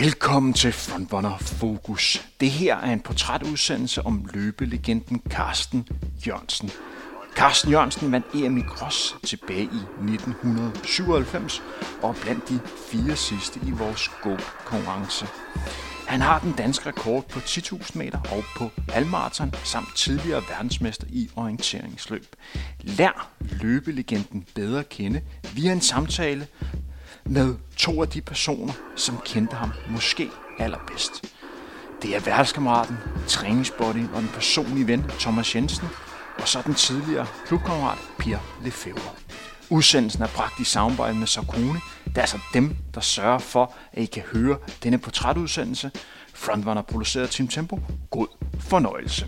Velkommen til Frontrunner Fokus. Det her er en portrætudsendelse om løbelegenden Carsten Jørgensen. Carsten Jørgensen vandt EM i Cross tilbage i 1997 og blandt de fire sidste i vores go-konkurrence. Han har den danske rekord på 10.000 meter og på halvmarathon samt tidligere verdensmester i orienteringsløb. Lær løbelegenden bedre at kende via en samtale med to af de personer, som kendte ham måske allerbedst. Det er værtskammeraten, træningsbody og den personlige ven Thomas Jensen, og så den tidligere klubkammerat Pierre Lefebvre. Udsendelsen er bragt i samarbejde med Sarkone. Det er altså dem, der sørger for, at I kan høre denne portrætudsendelse. Frontrunner produceret Team Tempo. God fornøjelse.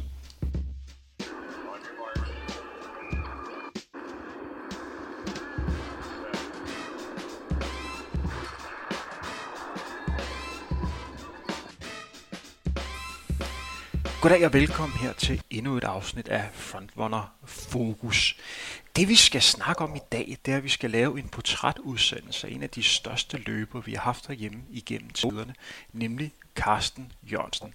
Goddag og velkommen her til endnu et afsnit af Frontrunner Fokus. Det vi skal snakke om i dag, det er, at vi skal lave en portrætudsendelse af en af de største løber, vi har haft herhjemme igennem tiderne, nemlig Carsten Jørgensen.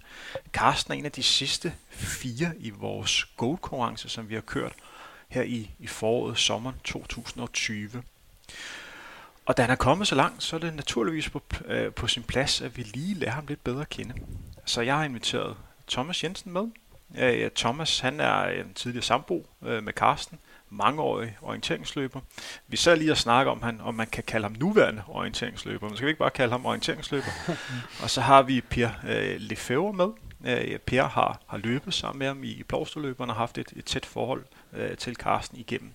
Carsten er en af de sidste fire i vores goldkonkurrence, som vi har kørt her i, i foråret, sommeren 2020. Og da han er kommet så langt, så er det naturligvis på, øh, på sin plads, at vi lige lærer ham lidt bedre at kende. Så jeg har inviteret Thomas Jensen med. Øh, Thomas han er en tidligere sambo øh, med Karsten, mangeårig orienteringsløber. Vi sad lige og snakke om, han, om man kan kalde ham nuværende orienteringsløber, men skal vi ikke bare kalde ham orienteringsløber? og så har vi Per øh, Lefebvre med. Øh, per har, har løbet sammen med ham i Plovsterløberne og haft et, et tæt forhold øh, til Karsten igennem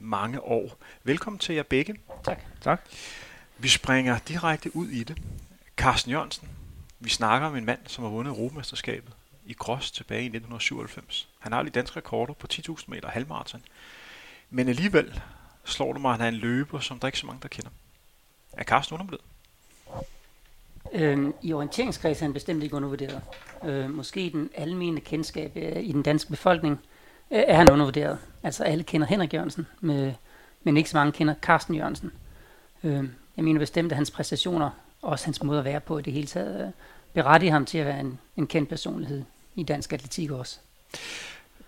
mange år. Velkommen til jer begge. Tak. tak. Vi springer direkte ud i det. Carsten Jørgensen, vi snakker om en mand, som har vundet Europamesterskabet i Gros tilbage i 1997. Han har lige danske rekorder på 10.000 meter halvmarathon. Men alligevel slår det mig, at han er en løber, som der ikke så mange, der kender. Er Carsten undervurderet? Øhm, I orienteringskreds er han bestemt ikke undervurderet. Øh, måske den almene kendskab øh, i den danske befolkning øh, er han undervurderet. Altså alle kender Henrik Jørgensen, med, men ikke så mange kender Carsten Jørgensen. Øh, jeg mener bestemt, at hans præstationer, også hans måde at være på i det hele taget, øh, berettiger ham til at være en, en kendt personlighed i dansk atletik også.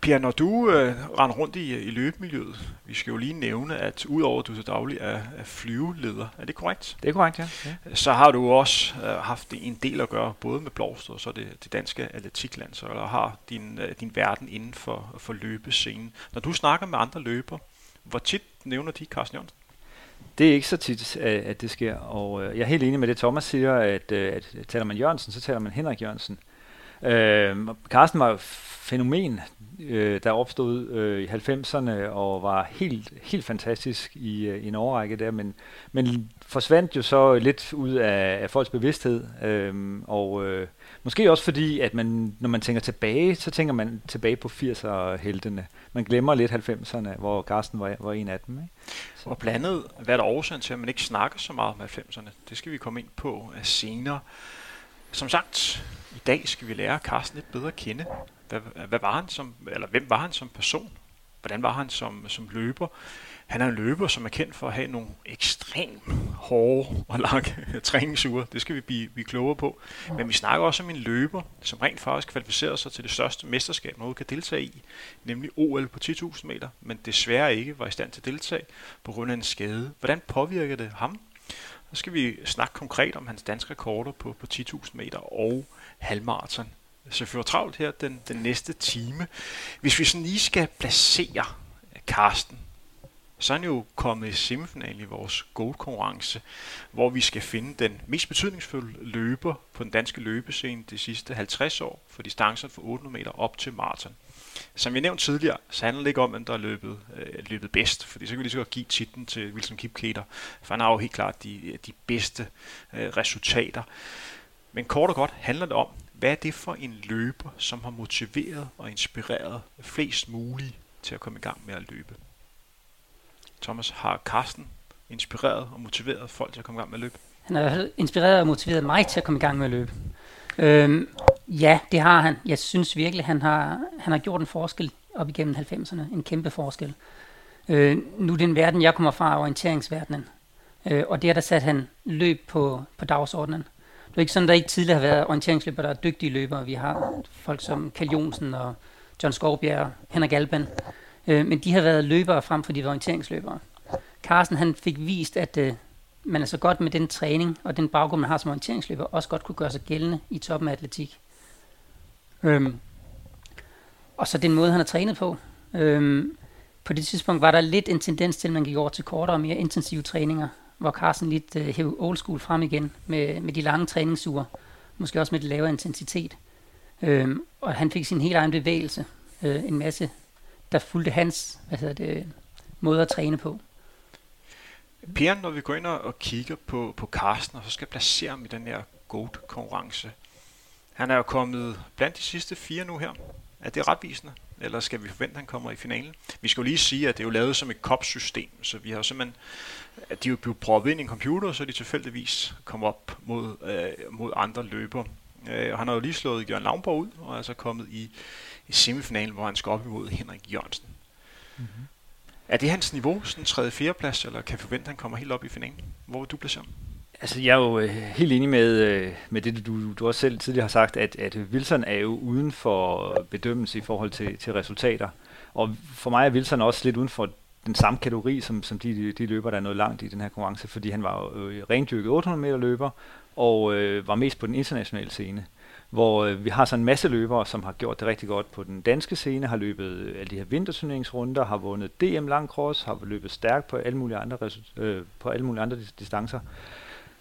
Pia, når du øh, render rundt i, i løbemiljøet, vi skal jo lige nævne, at udover at du til daglig er, er flyveleder, er det korrekt? Det er korrekt, ja. ja. Så har du også øh, haft en del at gøre, både med Blåst og så det, det danske atletikland, så eller har din, øh, din verden inden for, for løbescenen. Når du snakker med andre løber, hvor tit nævner de Carsten Jørgensen? Det er ikke så tit, at det sker, og øh, jeg er helt enig med det, Thomas siger, at, øh, at taler man Jørgensen, så taler man Henrik Jørgensen. Øh, Carsten var jo fænomen, øh, der opstod øh, i 90'erne og var helt, helt fantastisk i, øh, i en overrække der, men, men forsvandt jo så lidt ud af, af folks bevidsthed, øh, og øh, måske også fordi, at man, når man tænker tilbage, så tænker man tilbage på 80'er-heltene. Man glemmer lidt 90'erne, hvor Carsten var, var en af dem. Ikke? Så. Og blandet, hvad er der årsagen til, at man ikke snakker så meget om 90'erne? Det skal vi komme ind på øh, senere. Som sagt, i dag skal vi lære Carsten lidt bedre at kende. Hvad, hvad var han som, eller hvem var han som person? Hvordan var han som, som løber? Han er en løber, som er kendt for at have nogle ekstremt hårde og lange træningsuger. Det skal vi blive, blive klogere på. Men vi snakker også om en løber, som rent faktisk kvalificerer sig til det største mesterskab, noget kan deltage i, nemlig OL på 10.000 meter, men desværre ikke var i stand til at deltage på grund af en skade. Hvordan påvirker det ham? Så skal vi snakke konkret om hans danske rekorder på, på 10.000 meter og halvmarathon. Så vi får travlt her den, den næste time. Hvis vi sådan lige skal placere Karsten, så er han jo kommet i semifinalen i vores gold-konkurrence, hvor vi skal finde den mest betydningsfulde løber på den danske løbescene de sidste 50 år for distancer fra 800 meter op til maraton. Som vi nævnte tidligere, så handler det ikke om, hvem der er løbet, øh, løbet bedst, fordi så kan vi lige så godt give titlen til Wilson Kipketer, for han har jo helt klart de, de bedste øh, resultater. Men kort og godt handler det om, hvad er det for en løber, som har motiveret og inspireret flest mulige til at komme i gang med at løbe? Thomas, har Karsten inspireret og motiveret folk til at komme i gang med at løbe? Han har inspireret og motiveret mig til at komme i gang med at løbe. Øhm, ja, det har han. Jeg synes virkelig, han har, han har gjort en forskel op igennem 90'erne. En kæmpe forskel. Øh, nu er den verden, jeg kommer fra, orienteringsverdenen. Øh, og det der sat han løb på, på dagsordenen. Det er ikke sådan, der ikke tidligere har været orienteringsløbere, der er dygtige løbere. Vi har folk som Kjell Jonsen og John Skovbjerg, Henrik Alban. Øh, men de har været løbere frem for de var orienteringsløbere. Carsten han fik vist, at øh, man er så godt med den træning og den baggrund, man har som orienteringsløber, også godt kunne gøre sig gældende i toppen af atletik. Øhm, og så den måde, han har trænet på. Øhm, på det tidspunkt var der lidt en tendens til, at man gik over til kortere og mere intensive træninger, hvor Carsten lidt øh, hævde old school frem igen med, med de lange træningsuger, måske også med lidt lavere intensitet. Øhm, og han fik sin helt egen bevægelse, øh, en masse, der fulgte hans hvad hedder det, måde at træne på. Per, når vi går ind og kigger på, på Carsten, og så skal placere ham i den her GOAT-konkurrence. Han er jo kommet blandt de sidste fire nu her. Er det retvisende? Eller skal vi forvente, at han kommer i finalen? Vi skal jo lige sige, at det er jo lavet som et kopsystem, så vi har jo simpelthen, at de er jo blevet proppet ind i en computer, så de tilfældigvis kommer op mod, øh, mod andre løbere. Øh, og han har jo lige slået Jørgen Lavnborg ud, og er altså kommet i, i semifinalen, hvor han skal op imod Henrik Jørgensen. Mm-hmm. Er det hans niveau, sådan tredje fjerde plads, eller kan vi forvente, at han kommer helt op i finalen? Hvor vil du placere? Altså, jeg er jo øh, helt enig med, øh, med det, du, du også selv tidligere har sagt, at, at Wilson er jo uden for bedømmelse i forhold til, til resultater. Og for mig er Wilson også lidt uden for den samme kategori, som, som de, de løber, der er noget langt i den her konkurrence, fordi han var jo øh, rendyrket 800 meter løber, og øh, var mest på den internationale scene hvor øh, vi har så en masse løbere, som har gjort det rigtig godt på den danske scene, har løbet øh, alle de her vinterturneringsrunder, har vundet DM langcross, har løbet stærkt på alle mulige andre, øh, på alle mulige andre distancer.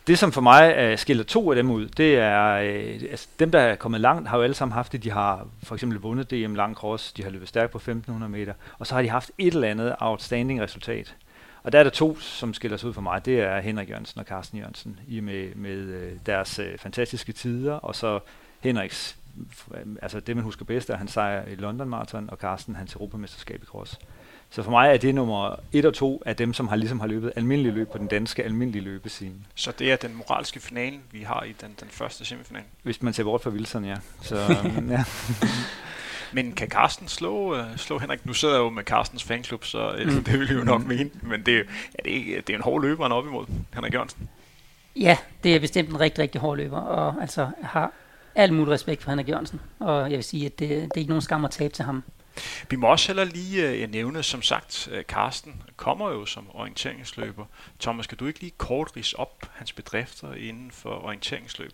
Det, som for mig øh, skiller to af dem ud, det er, øh, altså dem, der er kommet langt, har jo alle sammen haft det. De har for eksempel vundet DM lang cross, de har løbet stærkt på 1500 meter, og så har de haft et eller andet outstanding resultat. Og der er der to, som skiller sig ud for mig. Det er Henrik Jørgensen og Carsten Jørgensen, i med, med øh, deres øh, fantastiske tider, og så Henriks, altså det man husker bedst er han sejr i London Marathon, og Carsten hans europamesterskab i cross. Så for mig er det nummer et og to af dem, som har ligesom har løbet almindelige løb på den danske almindelige løbescene. Så det er den moralske finale, vi har i den, den første semifinal? Hvis man ser bort fra Wilson, ja. Så, ja. Men kan Carsten slå, uh, slå Henrik? Nu sidder jeg jo med Carstens fanklub, så uh, mm. det vil jeg jo nok mm. mene. Men det, er det, det er en hård løber, han er op imod, Henrik Jørgensen. Ja, det er bestemt en rigtig, rigtig hård løber, og altså har al mulig respekt for Henrik Jørgensen, og jeg vil sige, at det, det er ikke nogen skam at tabe til ham. Vi må også heller lige uh, nævne, som sagt, uh, Carsten kommer jo som orienteringsløber. Thomas, kan du ikke lige kort rise op hans bedrifter inden for orienteringsløb?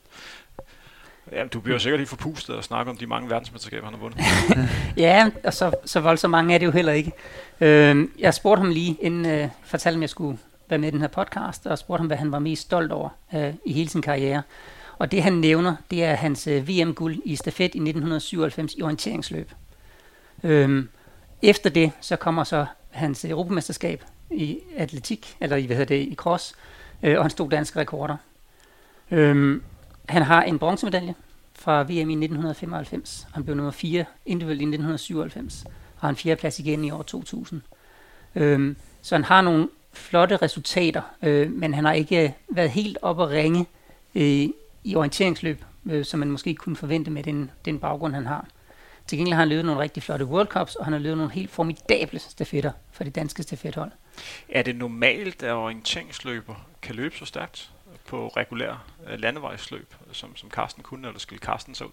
Ja, du bliver sikkert lige forpustet og snakke om de mange verdensmesterskaber, han har vundet. ja, og så, så voldsomt mange er det jo heller ikke. Uh, jeg spurgte ham lige, inden uh, jeg fortalte at jeg skulle være med i den her podcast, og spurgte ham, hvad han var mest stolt over uh, i hele sin karriere. Og det han nævner, det er hans øh, VM-guld i stafet i 1997 i orienteringsløb. Øhm, efter det, så kommer så hans øh, europamesterskab i atletik, eller i, hvad hedder det, i cross, øh, og han stod danske rekorder. Øhm, han har en bronzemedalje fra VM i 1995. Han blev nummer 4 individuelt i 1997, og har en fjerdeplads igen i år 2000. Øhm, så han har nogle flotte resultater, øh, men han har ikke øh, været helt op at ringe øh, i orienteringsløb, øh, som man måske kunne forvente med den, den baggrund, han har. Til gengæld har han løbet nogle rigtig flotte World Cups, og han har løbet nogle helt formidable stafetter for det danske stafethold. Er det normalt, at orienteringsløber kan løbe så stærkt på regulær øh, landevejsløb, som, som Carsten kunne, eller skulle Carsten så ud?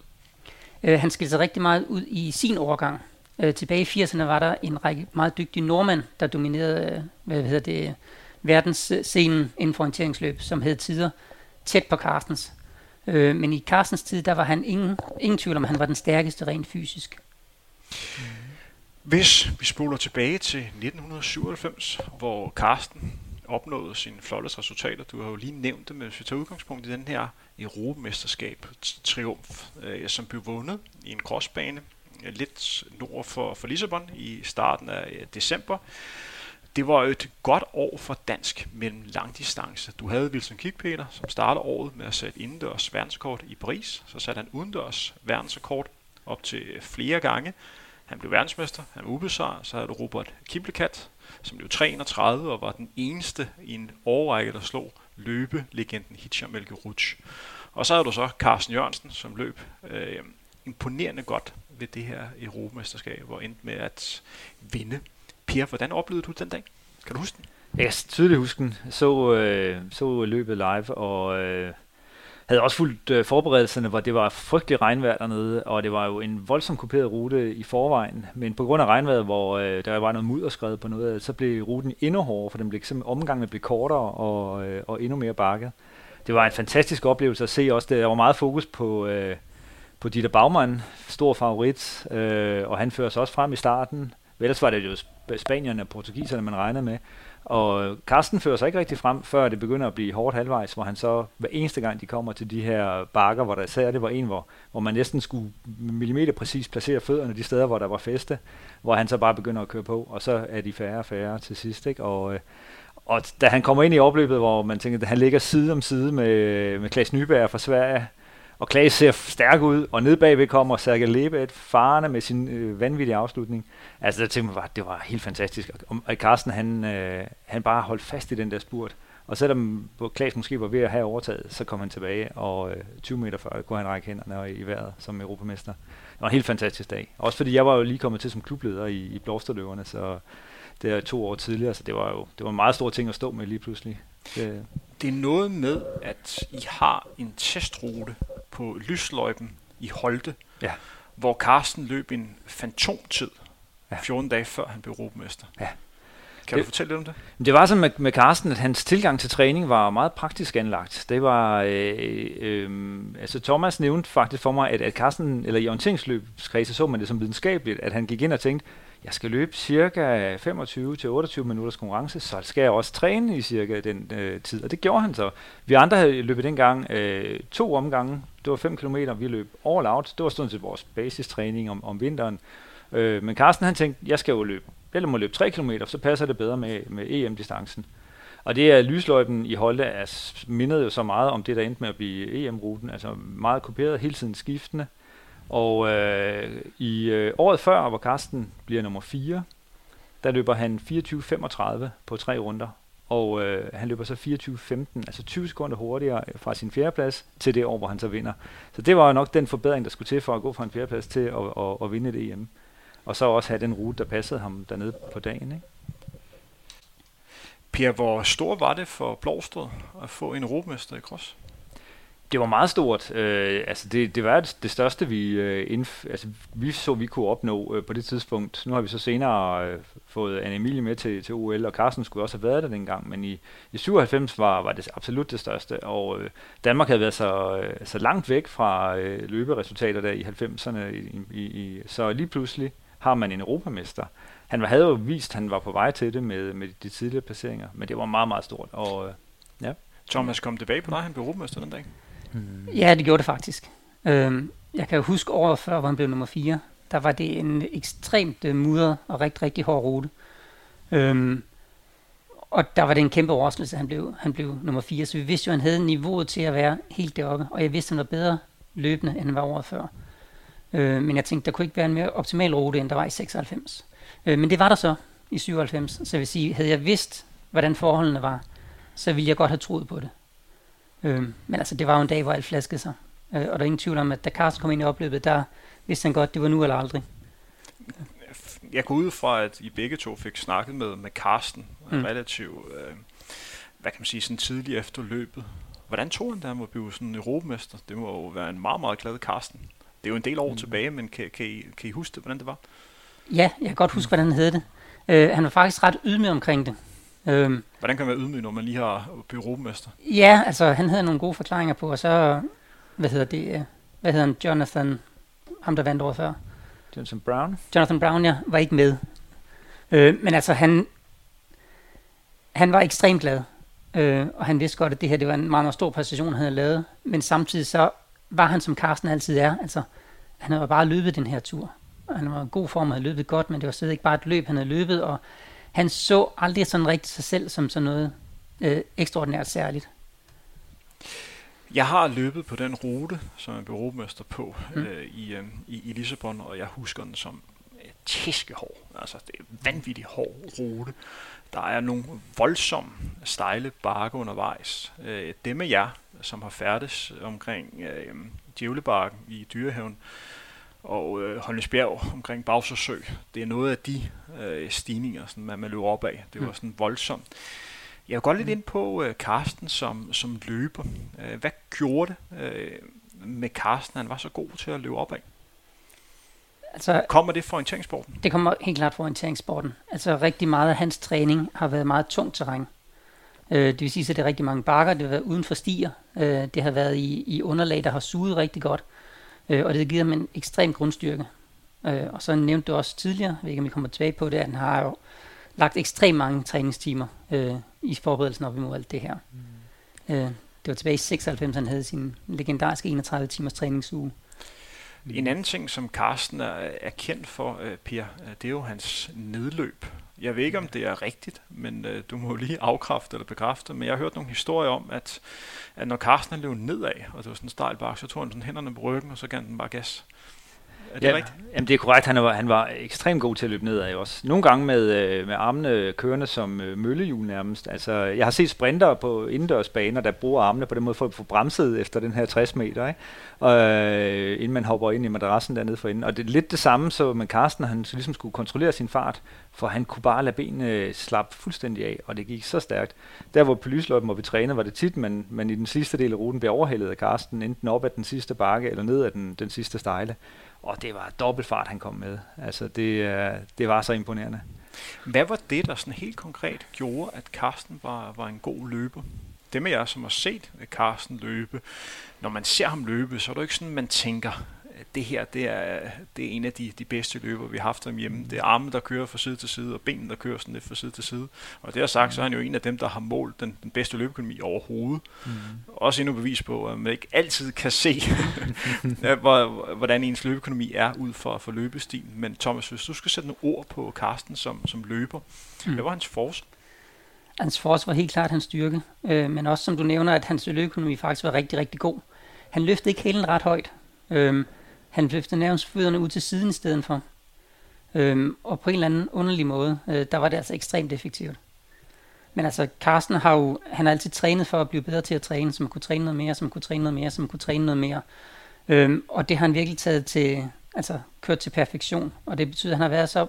Øh, han skilte sig rigtig meget ud i sin overgang. Øh, tilbage i 80'erne var der en række meget dygtige nordmænd, der dominerede øh, hvad hedder det, verdensscenen inden for orienteringsløb, som hed tider tæt på Carstens. Øh, men i Carstens tid, der var han ingen, ingen tvivl om, at han var den stærkeste rent fysisk. Hvis vi spoler tilbage til 1997, hvor Carsten opnåede sine flotte resultater, du har jo lige nævnt det, men hvis vi tager udgangspunkt i den her Europamesterskab triumf, øh, som blev vundet i en crossbane øh, lidt nord for, for Lissabon i starten af øh, december, det var et godt år for dansk mellem langdistance. Du havde Wilson Kikpeter, som startede året med at sætte indendørs verdensrekord i Paris. Så satte han udendørs verdensrekord op til flere gange. Han blev verdensmester, han var ubesejret. Så havde du Robert Kiplekat, som blev 33 og var den eneste i en årrække, der slog løbelegenden Hitcher Melkeruch. Og så havde du så Carsten Jørgensen, som løb øh, imponerende godt ved det her Europamesterskab, og endte med at vinde Per, hvordan oplevede du den dag? Kan du huske den? Jeg kan tydeligt huske den. Så, øh, så løbet live, og øh, havde også fulgt øh, forberedelserne, hvor det var frygtelig regnvejr dernede, og det var jo en voldsomt kuperet rute i forvejen. Men på grund af regnvejret, hvor øh, der var noget mudderskred på noget, så blev ruten endnu hårdere, for den blev simpelthen omgangene blev kortere og, øh, og endnu mere bakket. Det var en fantastisk oplevelse at se også. Der var meget fokus på, øh, på Dieter Baumann, stor favorit, øh, og han fører sig også frem i starten. Øh, ellers var det jo Spanierne og portugiserne, man regnede med. Og øh, Carsten fører sig ikke rigtig frem, før det begynder at blive hårdt halvvejs, hvor han så hver eneste gang, de kommer til de her bakker, hvor der især det var en, hvor, hvor man næsten skulle millimeter præcis placere fødderne de steder, hvor der var feste, hvor han så bare begynder at køre på, og så er de færre og færre til sidst. Ikke? Og, øh, og da han kommer ind i opløbet, hvor man tænker, at han ligger side om side med, med Klaas Nyberg fra Sverige, og Klaas ser stærk ud, og ned bagved kommer Sergej Lebet, farne med sin øh, vanvittige afslutning. Altså, der tænkte man, det var helt fantastisk. Og, og Carsten, han, øh, han bare holdt fast i den der spurt. Og selvom Klaas måske var ved at have overtaget, så kom han tilbage, og øh, 20 meter før kunne han række hænderne i vejret som europamester. Det var en helt fantastisk dag. Også fordi jeg var jo lige kommet til som klubleder i, i Blåsterløverne, så det er to år tidligere, så det var jo det var en meget stor ting at stå med lige pludselig. Det, det er noget med, at I har en testrute på lysløjpen i Holte, ja. hvor Carsten løb en fantomtid ja. 14 dage før han blev europamester. Ja. Kan det, du fortælle lidt om det? Det var sådan med, med Carsten, at hans tilgang til træning var meget praktisk anlagt. Det var, øh, øh, altså Thomas nævnte faktisk for mig, at, at Carsten, eller i orienteringsløbskredse, så man det som videnskabeligt, at han gik ind og tænkte, jeg skal løbe cirka 25-28 minutters konkurrence, så skal jeg også træne i cirka den øh, tid. Og det gjorde han så. Vi andre havde løbet dengang øh, to omgange. Det var 5 km, vi løb all out. Det var stort set vores basistræning om, om vinteren. Øh, men Carsten han tænkte, jeg skal jo løbe, eller må løbe 3 km, så passer det bedre med, med EM-distancen. Og det er lysløjpen i Holte er mindede jo så meget om det, der endte med at blive EM-ruten. Altså meget kopieret, hele tiden skiftende. Og øh, i øh, året før, hvor Karsten bliver nummer 4, der løber han 24.35 på tre runder. Og øh, han løber så 24.15, altså 20 sekunder hurtigere fra sin fjerdeplads til det år, hvor han så vinder. Så det var nok den forbedring, der skulle til for at gå fra en fjerdeplads til at, at, at vinde det EM. Og så også have den rute, der passede ham dernede på dagen. Ikke? Per, hvor stor var det for Blåsted at få en europamester i cross? Det var meget stort. Øh, altså det, det var det, det største, vi, øh, indf- altså vi så, vi kunne opnå øh, på det tidspunkt. Nu har vi så senere øh, fået Anne Emilie med til, til OL, og Carsten skulle også have været der dengang, men i, i 97 var, var det absolut det største, og øh, Danmark havde været så, øh, så langt væk fra øh, løberesultater der i 90'erne, i, i, i, så lige pludselig har man en europamester. Han havde jo vist, at han var på vej til det med, med de tidligere placeringer, men det var meget, meget stort. Og, øh, ja. Thomas kom tilbage på dig, han blev europamester den dag. Hmm. Ja, det gjorde det faktisk. Øhm, jeg kan jo huske året før, hvor han blev nummer 4. Der var det en ekstremt uh, mudret og rigtig, rigtig hård rute. Øhm, og der var det en kæmpe overraskelse, at han blev, han blev nummer 4. Så vi vidste jo, at han havde niveauet til at være helt deroppe. Og jeg vidste, at han var bedre løbende, end han var året før. Øh, men jeg tænkte, der kunne ikke være en mere optimal rute, end der var i 96. Øh, men det var der så i 97. Så jeg vil sige, havde jeg vidst, hvordan forholdene var, så ville jeg godt have troet på det. Øh, men altså, det var jo en dag, hvor alt flaskede sig. Øh, og der er ingen tvivl om, at da Carsten kom ind i opløbet, der vidste han godt, det var nu eller aldrig. Jeg går ud fra, at I begge to fik snakket med, med Carsten mm. relativt, øh, hvad kan man sige, sådan tidligt efter løbet. Hvordan tog han, da han var blevet sådan en europamester? Det må jo være en meget, meget glad Carsten. Det er jo en del år mm. tilbage, men kan, kan, I, kan I huske det, hvordan det var? Ja, jeg kan godt huske, hvordan han hed det. Øh, han var faktisk ret ydmyg omkring det. Øhm, Hvordan kan man være ydmyg, når man lige har byråmester? Ja, altså han havde nogle gode forklaringer på, og så, hvad hedder det, øh, hvad hedder han, Jonathan, ham der vandt over før? Jonathan Brown? Jonathan Brown, ja, var ikke med. Øh, men altså han, han var ekstremt glad, øh, og han vidste godt, at det her det var en meget, meget stor præstation, han havde lavet, men samtidig så var han, som Carsten altid er, altså han havde bare løbet den her tur. Han var i god form og havde løbet godt, men det var slet ikke bare et løb, han havde løbet, og han så aldrig sådan rigtig sig selv som sådan noget øh, ekstraordinært særligt. Jeg har løbet på den rute, som jeg blev råbmester på mm. øh, i, øh, i, i Lissabon, og jeg husker den som øh, tæskehård. Altså, det er en vanvittig hård rute. Der er nogle voldsomme, stejle bakke undervejs. Øh, det med jer, som har færdes omkring øh, Djævlebakken i Dyrehaven, og øh, Holmesbjerg omkring Bagsersø. Det er noget af de øh, stigninger, sådan, man, man løber op af. Det var mm. sådan voldsomt. Jeg vil godt lidt ind på uh, Karsten som, som løber. Uh, hvad gjorde det uh, med Karsten, han var så god til at løbe opad? Altså, kommer det fra orienteringssporten? Det kommer helt klart fra orienteringssporten. Altså rigtig meget af hans træning har været meget tungt terræn. Øh, det vil sige, at det er rigtig mange bakker, det har været uden for stier, øh, det har været i, i underlag, der har suget rigtig godt, øh, og det givet ham en ekstrem grundstyrke. Øh, og så nævnte du også tidligere, jeg ved ikke om vi kommer tilbage på det, at han har jo lagt ekstremt mange træningstimer øh, i forberedelsen op imod alt det her. Mm. Øh, det var tilbage i 96, han havde sin legendariske 31 timers træningsuge. En anden ting, som Carsten er, er kendt for, uh, Per, øh, det er jo hans nedløb. Jeg ved ikke, om det er rigtigt, men uh, du må lige afkræfte eller bekræfte, men jeg har hørt nogle historier om, at, at når Carsten løb nedad, og det var sådan en stejl bakke, så tog han sådan hænderne på ryggen, og så gav den bare gas. Er det ja, rigtigt? Jamen det er korrekt. Han var, han var ekstremt god til at løbe nedad også. Nogle gange med, øh, med armene kørende som øh, møllehjul nærmest. Altså, jeg har set sprinter på indendørsbaner, der bruger armene på den måde for at få bremset efter den her 60 meter, ikke? Og, øh, inden man hopper ind i madrassen dernede for inden. Og det er lidt det samme så med Carsten, han så ligesom skulle kontrollere sin fart, for han kunne bare lade benene slappe fuldstændig af, og det gik så stærkt. Der hvor på lysløjpen, hvor vi trænede, var det tit, men, men i den sidste del af ruten blev overhældet af Carsten, enten op ad den sidste bakke, eller ned ad den, den sidste stejle. Og det var dobbeltfart, han kom med. Altså, det, øh, det var så imponerende. Hvad var det, der sådan helt konkret gjorde, at Carsten var, var en god løber? Det med jer, som har set Carsten løbe, når man ser ham løbe, så er det ikke sådan, man tænker, det her det er, det er en af de, de bedste løber, vi har haft hjemme. Det er armen, der kører fra side til side, og benene, der kører sådan lidt fra side til side. Og det har sagt, så er han jo en af dem, der har målt den, den bedste løbeøkonomi overhovedet. Mm. Også endnu bevis på, at man ikke altid kan se, hvordan ens løbeøkonomi er ud for, for løbestil. Men Thomas, hvis du skal sætte nogle ord på Karsten som, som løber, mm. hvad var hans force? Hans force var helt klart hans styrke, øh, men også som du nævner, at hans løbeøkonomi faktisk var rigtig, rigtig god. Han løftede ikke hælen ret højt. Øh, han løftede nærmest fødderne ud til siden i stedet for. Øhm, og på en eller anden underlig måde, øh, der var det altså ekstremt effektivt. Men altså, Carsten har jo, han har altid trænet for at blive bedre til at træne, som kunne træne noget mere, som kunne træne noget mere, som kunne træne noget mere. Øhm, og det har han virkelig taget til, altså kørt til perfektion. Og det betyder, at han har været så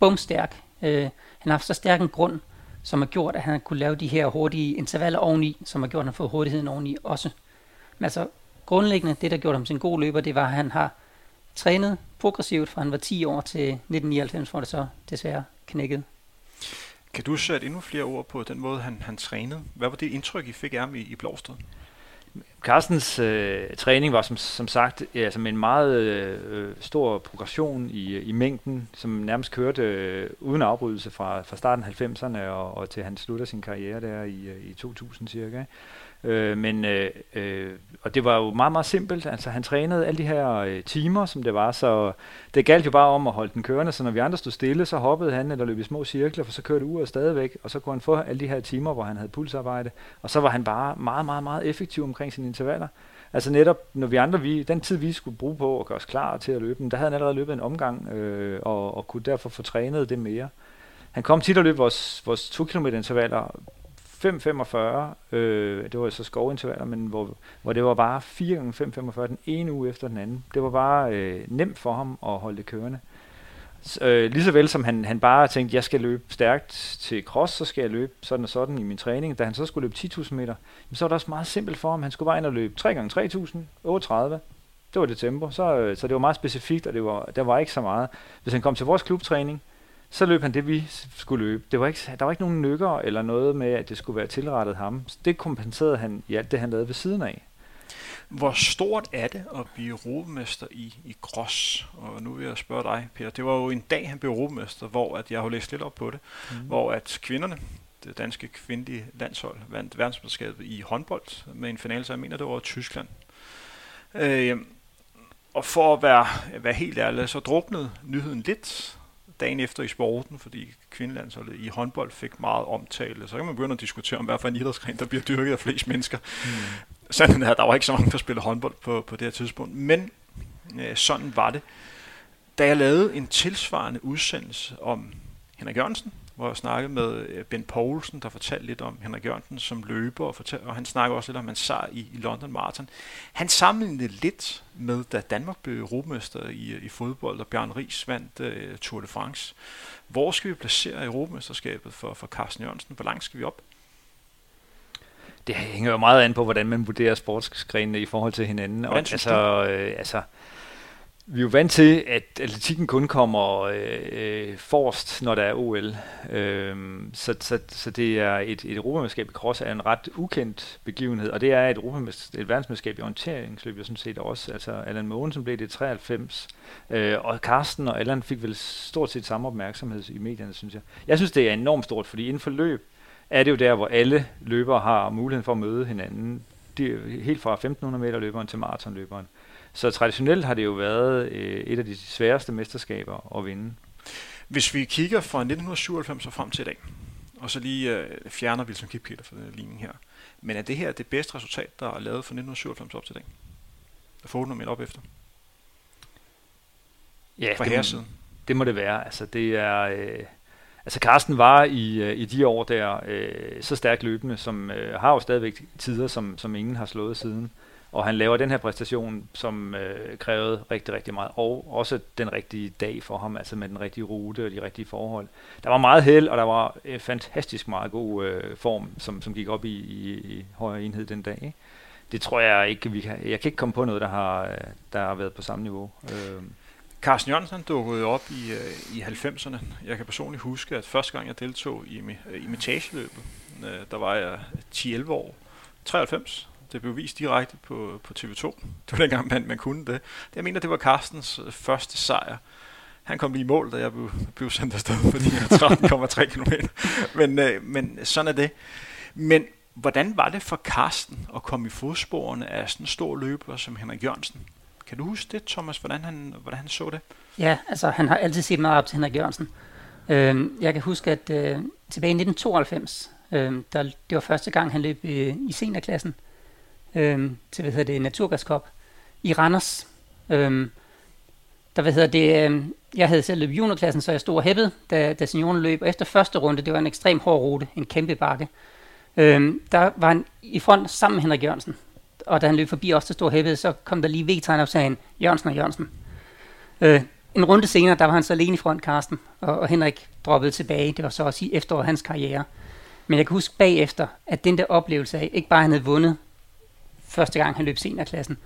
bumstærk. Øh, han har haft så stærk en grund, som har gjort, at han kunne lave de her hurtige intervaller oveni, som har gjort, at han har fået hurtigheden oveni også. Men altså, grundlæggende, det der gjorde ham til en god løber, det var, at han har trænet progressivt fra han var 10 år til 1999, hvor det så desværre knækkede. Kan du sætte endnu flere ord på den måde, han, han trænede? Hvad var det indtryk, I fik af ham i, i Blåsted? Carstens øh, træning var som, som sagt ja, som en meget øh, stor progression i, i mængden, som nærmest kørte øh, uden afbrydelse fra, fra starten af 90'erne og, og til han slutter sin karriere der i, øh, i 2000 cirka. Øh, men, øh, øh, og det var jo meget, meget simpelt. Altså, han trænede alle de her øh, timer, som det var, så det galt jo bare om at holde den kørende, så når vi andre stod stille, så hoppede han eller løb i små cirkler, for så kørte uret stadigvæk, og så kunne han få alle de her timer, hvor han havde pulsarbejde, og så var han bare meget, meget, meget effektiv omkring sine intervaller. Altså netop, når vi andre, vi, den tid vi skulle bruge på at gøre os klar til at løbe, der havde han allerede løbet en omgang, øh, og, og kunne derfor få trænet det mere. Han kom tit og løb vores, vores 2 km intervaller 5.45, øh, det var så skovintervaller, men hvor, hvor det var bare 4 gange 5.45 den ene uge efter den anden. Det var bare øh, nemt for ham at holde det kørende. Så, øh, lige så vel som han, han bare tænkte, jeg skal løbe stærkt til cross, så skal jeg løbe sådan og sådan i min træning. Da han så skulle løbe 10.000 meter, så var det også meget simpelt for ham. Han skulle bare ind og løbe 3 gange 3.000, 38. Det var det tempo. Så, øh, så det var meget specifikt, og det var, der var ikke så meget. Hvis han kom til vores klubtræning, så løb han det, vi skulle løbe. Det var ikke, der var ikke nogen nykker eller noget med, at det skulle være tilrettet ham. Det kompenserede han i alt det, han lavede ved siden af. Hvor stort er det at blive råbemester i, i Gros? Og nu vil jeg spørge dig, Per. Det var jo en dag, han blev råbemester, hvor at jeg har læst lidt op på det, mm. hvor at kvinderne, det danske kvindelige landshold, vandt verdensmesterskabet i håndbold med en finale, så jeg mener, det var Tyskland. Øh, og for at være, være helt ærlig, så druknede nyheden lidt, dagen efter i sporten, fordi kvindelandsholdet i håndbold fik meget omtale. Så kan man begynde at diskutere om, hvad for en idrætsgren, der bliver dyrket af flest mennesker. Mm. Sådan er, der var ikke så mange, der spillede håndbold på, på det her tidspunkt. Men øh, sådan var det. Da jeg lavede en tilsvarende udsendelse om Henrik Jørgensen hvor jeg snakkede med øh, Ben Poulsen, der fortalte lidt om Henrik Jørgensen som løber, og, fortalte, og han snakkede også lidt om hans sejr i, i London Marathon. Han sammenlignede lidt med, da Danmark blev europamester i, i fodbold, og Bjørn Ries vandt uh, Tour de France. Hvor skal vi placere europamesterskabet for, for Carsten Jørgensen? Hvor langt skal vi op? Det hænger jo meget an på, hvordan man vurderer sportsgrenene i forhold til hinanden. Hvordan og, altså, øh, altså, vi er jo vant til, at atletikken kun kommer øh, øh forrest, når der er OL. Øh, så, så, så det er et, et europamesterskab i cross er en ret ukendt begivenhed, og det er et, et verdensmesterskab i orienteringsløb, jeg sådan set også. Altså Allan Mogensen blev det i 93, øh, og Carsten og Allan fik vel stort set samme opmærksomhed i medierne, synes jeg. Jeg synes, det er enormt stort, fordi inden for løb er det jo der, hvor alle løbere har muligheden for at møde hinanden. De, helt fra 1500 meter løberen til maratonløberen. Så traditionelt har det jo været øh, et af de sværeste mesterskaber at vinde. Hvis vi kigger fra 1997 og frem til i dag, og så lige øh, fjerner Wilson Kipketer fra den ligning her, men er det her det bedste resultat, der er lavet fra 1997 op til i dag? At få meter op efter? Ja, fra det, må, det må det være. Altså, det er... Øh, Altså Carsten var i, øh, i de år der øh, så stærkt løbende, som øh, har jo stadigvæk tider, som, som ingen har slået siden. Og han laver den her præstation, som øh, krævede rigtig, rigtig meget. Og også den rigtige dag for ham, altså med den rigtige rute og de rigtige forhold. Der var meget held, og der var øh, fantastisk meget god øh, form, som, som gik op i, i, i højere enhed den dag. Ikke? Det tror jeg ikke, vi kan, jeg kan ikke komme på noget, der har, øh, der har været på samme niveau. Øh. Carsten Jørgensen dukkede op i, øh, i 90'erne. Jeg kan personligt huske, at første gang jeg deltog i, i metageløbet, øh, der var jeg 10-11 år, 93, det blev vist direkte på, på TV2. Det var dengang, man, man kunne det. det. Jeg mener, det var Carstens øh, første sejr. Han kom lige i mål, da jeg blev, blev sendt afsted, fordi jeg 13,3 km. Men, øh, men sådan er det. Men hvordan var det for Carsten at komme i fodsporene af sådan en stor løber som Henrik Jørgensen? Kan du huske det, Thomas, hvordan han, hvordan han så det? Ja, altså han har altid set meget op til Henrik Jørgensen. Øh, jeg kan huske, at øh, tilbage i 1992, øh, der, det var første gang, han løb øh, i seniorklassen øh, til, hvad hedder det, Naturgaskop i Randers. Øh, der, hvad hedder det, øh, jeg havde selv løbet juniorklassen, så jeg stod og hæppede, da, da senioren løb. Og efter første runde, det var en ekstrem hård rute, en kæmpe bakke. Øh, der var han i front sammen med Henrik Jørgensen og da han løb forbi os, der stod hæppede, så kom der lige V-tegn op og sagde han, Jørgensen og Jørgensen. Øh, en runde senere, der var han så alene i front, Karsten, og, og Henrik droppede tilbage. Det var så også i efteråret hans karriere. Men jeg kan huske bagefter, at den der oplevelse af, ikke bare han havde vundet første gang, han løb seniorklassen,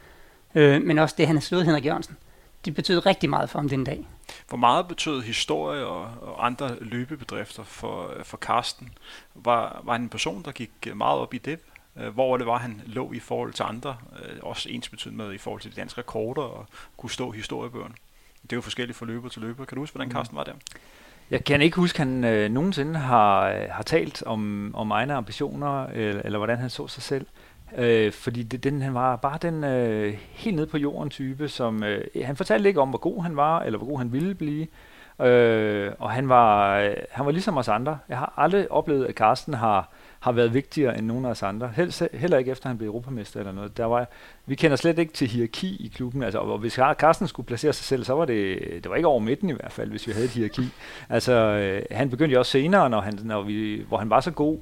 øh, men også det, han havde slået Henrik Jørgensen. Det betød rigtig meget for ham den dag. Hvor meget betød historie og, og andre løbebedrifter for, for Karsten? Var, var han en person, der gik meget op i det? øh, hvor det var, han lå i forhold til andre, øh, også ens betydende med i forhold til de danske rekorder og kunne stå historiebøgerne. Det er jo forskelligt fra løber til løber. Kan du huske, hvordan Carsten var der? Jeg kan ikke huske, at han øh, nogensinde har, øh, har talt om, om egne ambitioner, eller, eller hvordan han så sig selv. Øh, fordi det, den, han var bare den øh, helt nede på jorden type, som øh, han fortalte ikke om, hvor god han var, eller hvor god han ville blive. Øh, og han var, øh, han var ligesom os andre. Jeg har aldrig oplevet, at Carsten har har været vigtigere end nogen af os andre. Hel, heller ikke efter han blev europamester eller noget. Der var, vi kender slet ikke til hierarki i klubben. Altså, og hvis Carsten skulle placere sig selv, så var det, det var ikke over midten i hvert fald, hvis vi havde et hierarki. Altså, øh, han begyndte jo også senere, når han, når vi, hvor han var så god,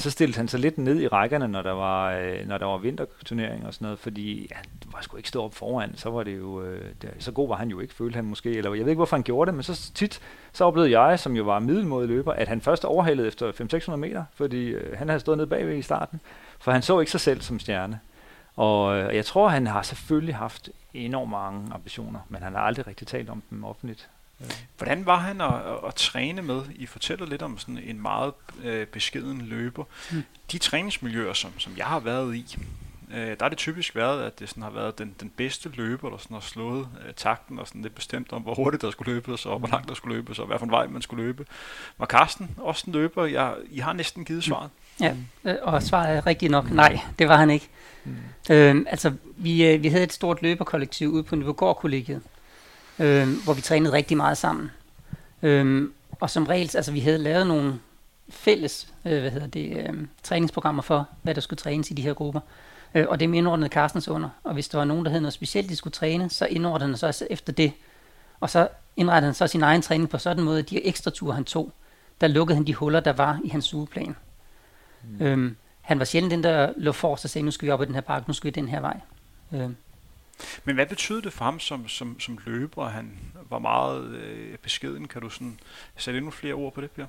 så stillede han sig lidt ned i rækkerne, når der var, øh, når der var vinterturnering og sådan noget, fordi ja, det var sgu ikke stå op foran, så var det jo, øh, det, så god var han jo ikke, følte han måske, eller jeg ved ikke, hvorfor han gjorde det, men så tit, så oplevede jeg, som jo var middelmodig løber, at han først overhalede efter 500-600 meter, fordi øh, han havde stået nede bagved i starten, for han så ikke sig selv som stjerne. Og øh, jeg tror, han har selvfølgelig haft enormt mange ambitioner, men han har aldrig rigtig talt om dem offentligt. Hvordan var han at, at, at træne med? I fortæller lidt om sådan en meget øh, beskeden løber. Mm. De træningsmiljøer, som, som jeg har været i, øh, der har det typisk været, at det sådan har været den, den bedste løber, der sådan har slået øh, takten og sådan lidt bestemt om, hvor hurtigt der skulle løbes, og hvor langt der skulle løbes, og hvad for en vej man skulle løbe. Var Karsten også en løber? Jeg, I har næsten givet svaret. Ja, øh, og svaret er rigtigt nok nej, det var han ikke. Mm. Øh, altså, vi, øh, vi havde et stort løberkollektiv ude på Niveaugård-kollegiet, øh, hvor vi trænede rigtig meget sammen. Øh, og som regel, altså vi havde lavet nogle fælles øh, hvad hedder det, øh, træningsprogrammer for, hvad der skulle trænes i de her grupper. Øh, og det indordnede Carstens under. Og hvis der var nogen, der havde noget specielt, de skulle træne, så indordnede han så efter det. Og så indrettede han så sin egen træning på sådan en måde, at de ekstra ture, han tog, der lukkede han de huller, der var i hans sugeplan. Mm. Øhm, han var sjældent den, der lå for og sagde, nu skal vi op ad den her bakke, nu skal vi den her vej. Øhm. Men hvad betød det for ham som, som, som løber? Han var meget øh, beskeden. Kan du sådan sætte endnu flere ord på det, Per?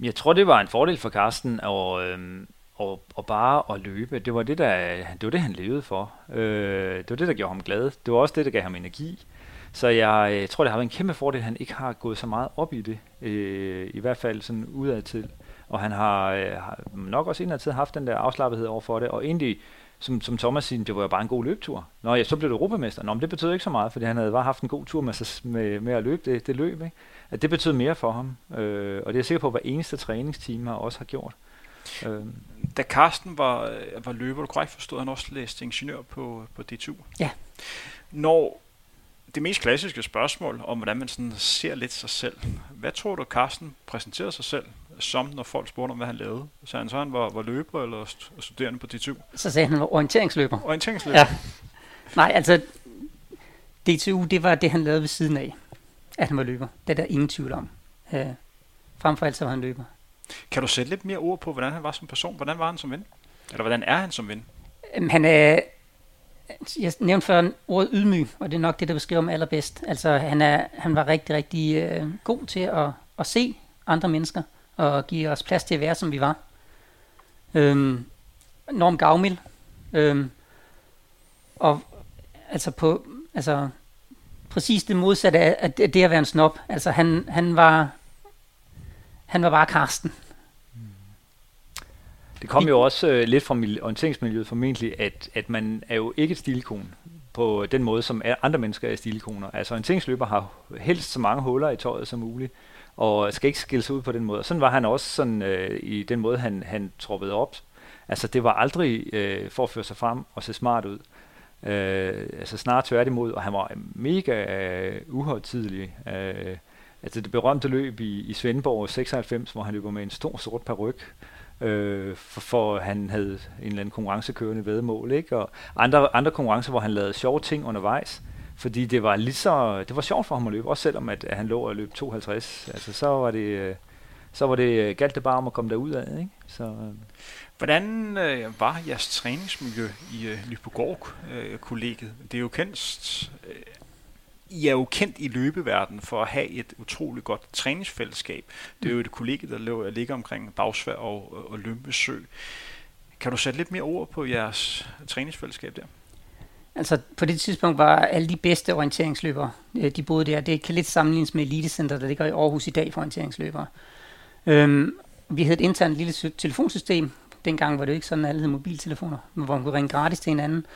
Jeg tror, det var en fordel for Carsten at, øh, og, og bare at løbe. Det var det, der, det var det han levede for. Øh, det var det, der gjorde ham glad. Det var også det, der gav ham energi. Så jeg, jeg tror, det har været en kæmpe fordel, at han ikke har gået så meget op i det. Øh, I hvert fald sådan udad til. Og han har, øh, har nok også indadtil haft den der afslappethed over for det. Og egentlig, som, som Thomas siger, det var jo bare en god løbetur. Nå ja, så blev du europamester. Nå, men det betød ikke så meget, fordi han havde bare haft en god tur med, med, med at løbe det, det løb. Ikke? At det betød mere for ham. Øh, og det er jeg sikker på, at hver eneste træningsteam har også har gjort. Øh. Da Carsten var, var løber, du korrekt forstod, han også læste ingeniør på, på DTU. Ja. Når det mest klassiske spørgsmål om, hvordan man sådan ser lidt sig selv. Hvad tror du, Carsten præsenterede sig selv som, når folk spurgte om, hvad han lavede? Så han så, han var, var løber eller studerende på DTU? Så sagde han, han var orienteringsløber. Orienteringsløber? Ja. Nej, altså, DTU, det var det, han lavede ved siden af, at han var løber. Det er der ingen tvivl om. Øh, frem for alt, så var han løber. Kan du sætte lidt mere ord på, hvordan han var som person? Hvordan var han som ven? Eller hvordan er han som ven? Han er, jeg nævnte før ordet ydmyg, og det er nok det, der beskriver ham allerbedst. Altså, han, er, han var rigtig, rigtig øh, god til at, at se andre mennesker, og give os plads til at være, som vi var. Øhm, Norm gavmild. Øhm, og altså på, altså præcis det modsatte af det at være en snob. Altså han, han var, han var bare Karsten. Det kom jo også øh, lidt fra orienteringsmiljøet formentlig, at, at man er jo ikke et stilikon på den måde, som andre mennesker er stilikoner. Altså en tingsløber har helst så mange huller i tøjet som muligt, og skal ikke skille sig ud på den måde. Og sådan var han også sådan, øh, i den måde, han, han troppede op. Altså det var aldrig øh, for at føre sig frem og se smart ud. Øh, altså snarere tværtimod, og han var mega øh, uhøjtidelig. Øh, altså det berømte løb i, i Svendborg 96, hvor han løber med en stor sort peruk, øh, for, for han havde en eller anden konkurrencekørende vedmål, ikke? Og andre, andre konkurrencer, hvor han lavede sjove ting undervejs, fordi det var lige så, det var sjovt for ham at løbe, også selvom at, at han lå og løb 52, altså så var det, øh, så var det øh, galt det bare om at komme derud af, ikke? Så, øh. Hvordan øh, var jeres træningsmiljø i øh, Nyborg-kollegiet? Øh, det er jo kendt, øh, i er jo kendt i løbeverdenen for at have et utroligt godt træningsfællesskab. Det er jo et kollegie, der ligger omkring Bagsvær og, og Lømbesø. Kan du sætte lidt mere ord på jeres træningsfællesskab der? Altså på det tidspunkt var alle de bedste orienteringsløbere, øh, de boede der. Det kan lidt sammenlignes med Elitecenter, der ligger i Aarhus i dag for orienteringsløbere. Øhm, vi havde et internt lille telefonsystem. Dengang var det jo ikke sådan, at alle havde mobiltelefoner, hvor man kunne ringe gratis til hinanden.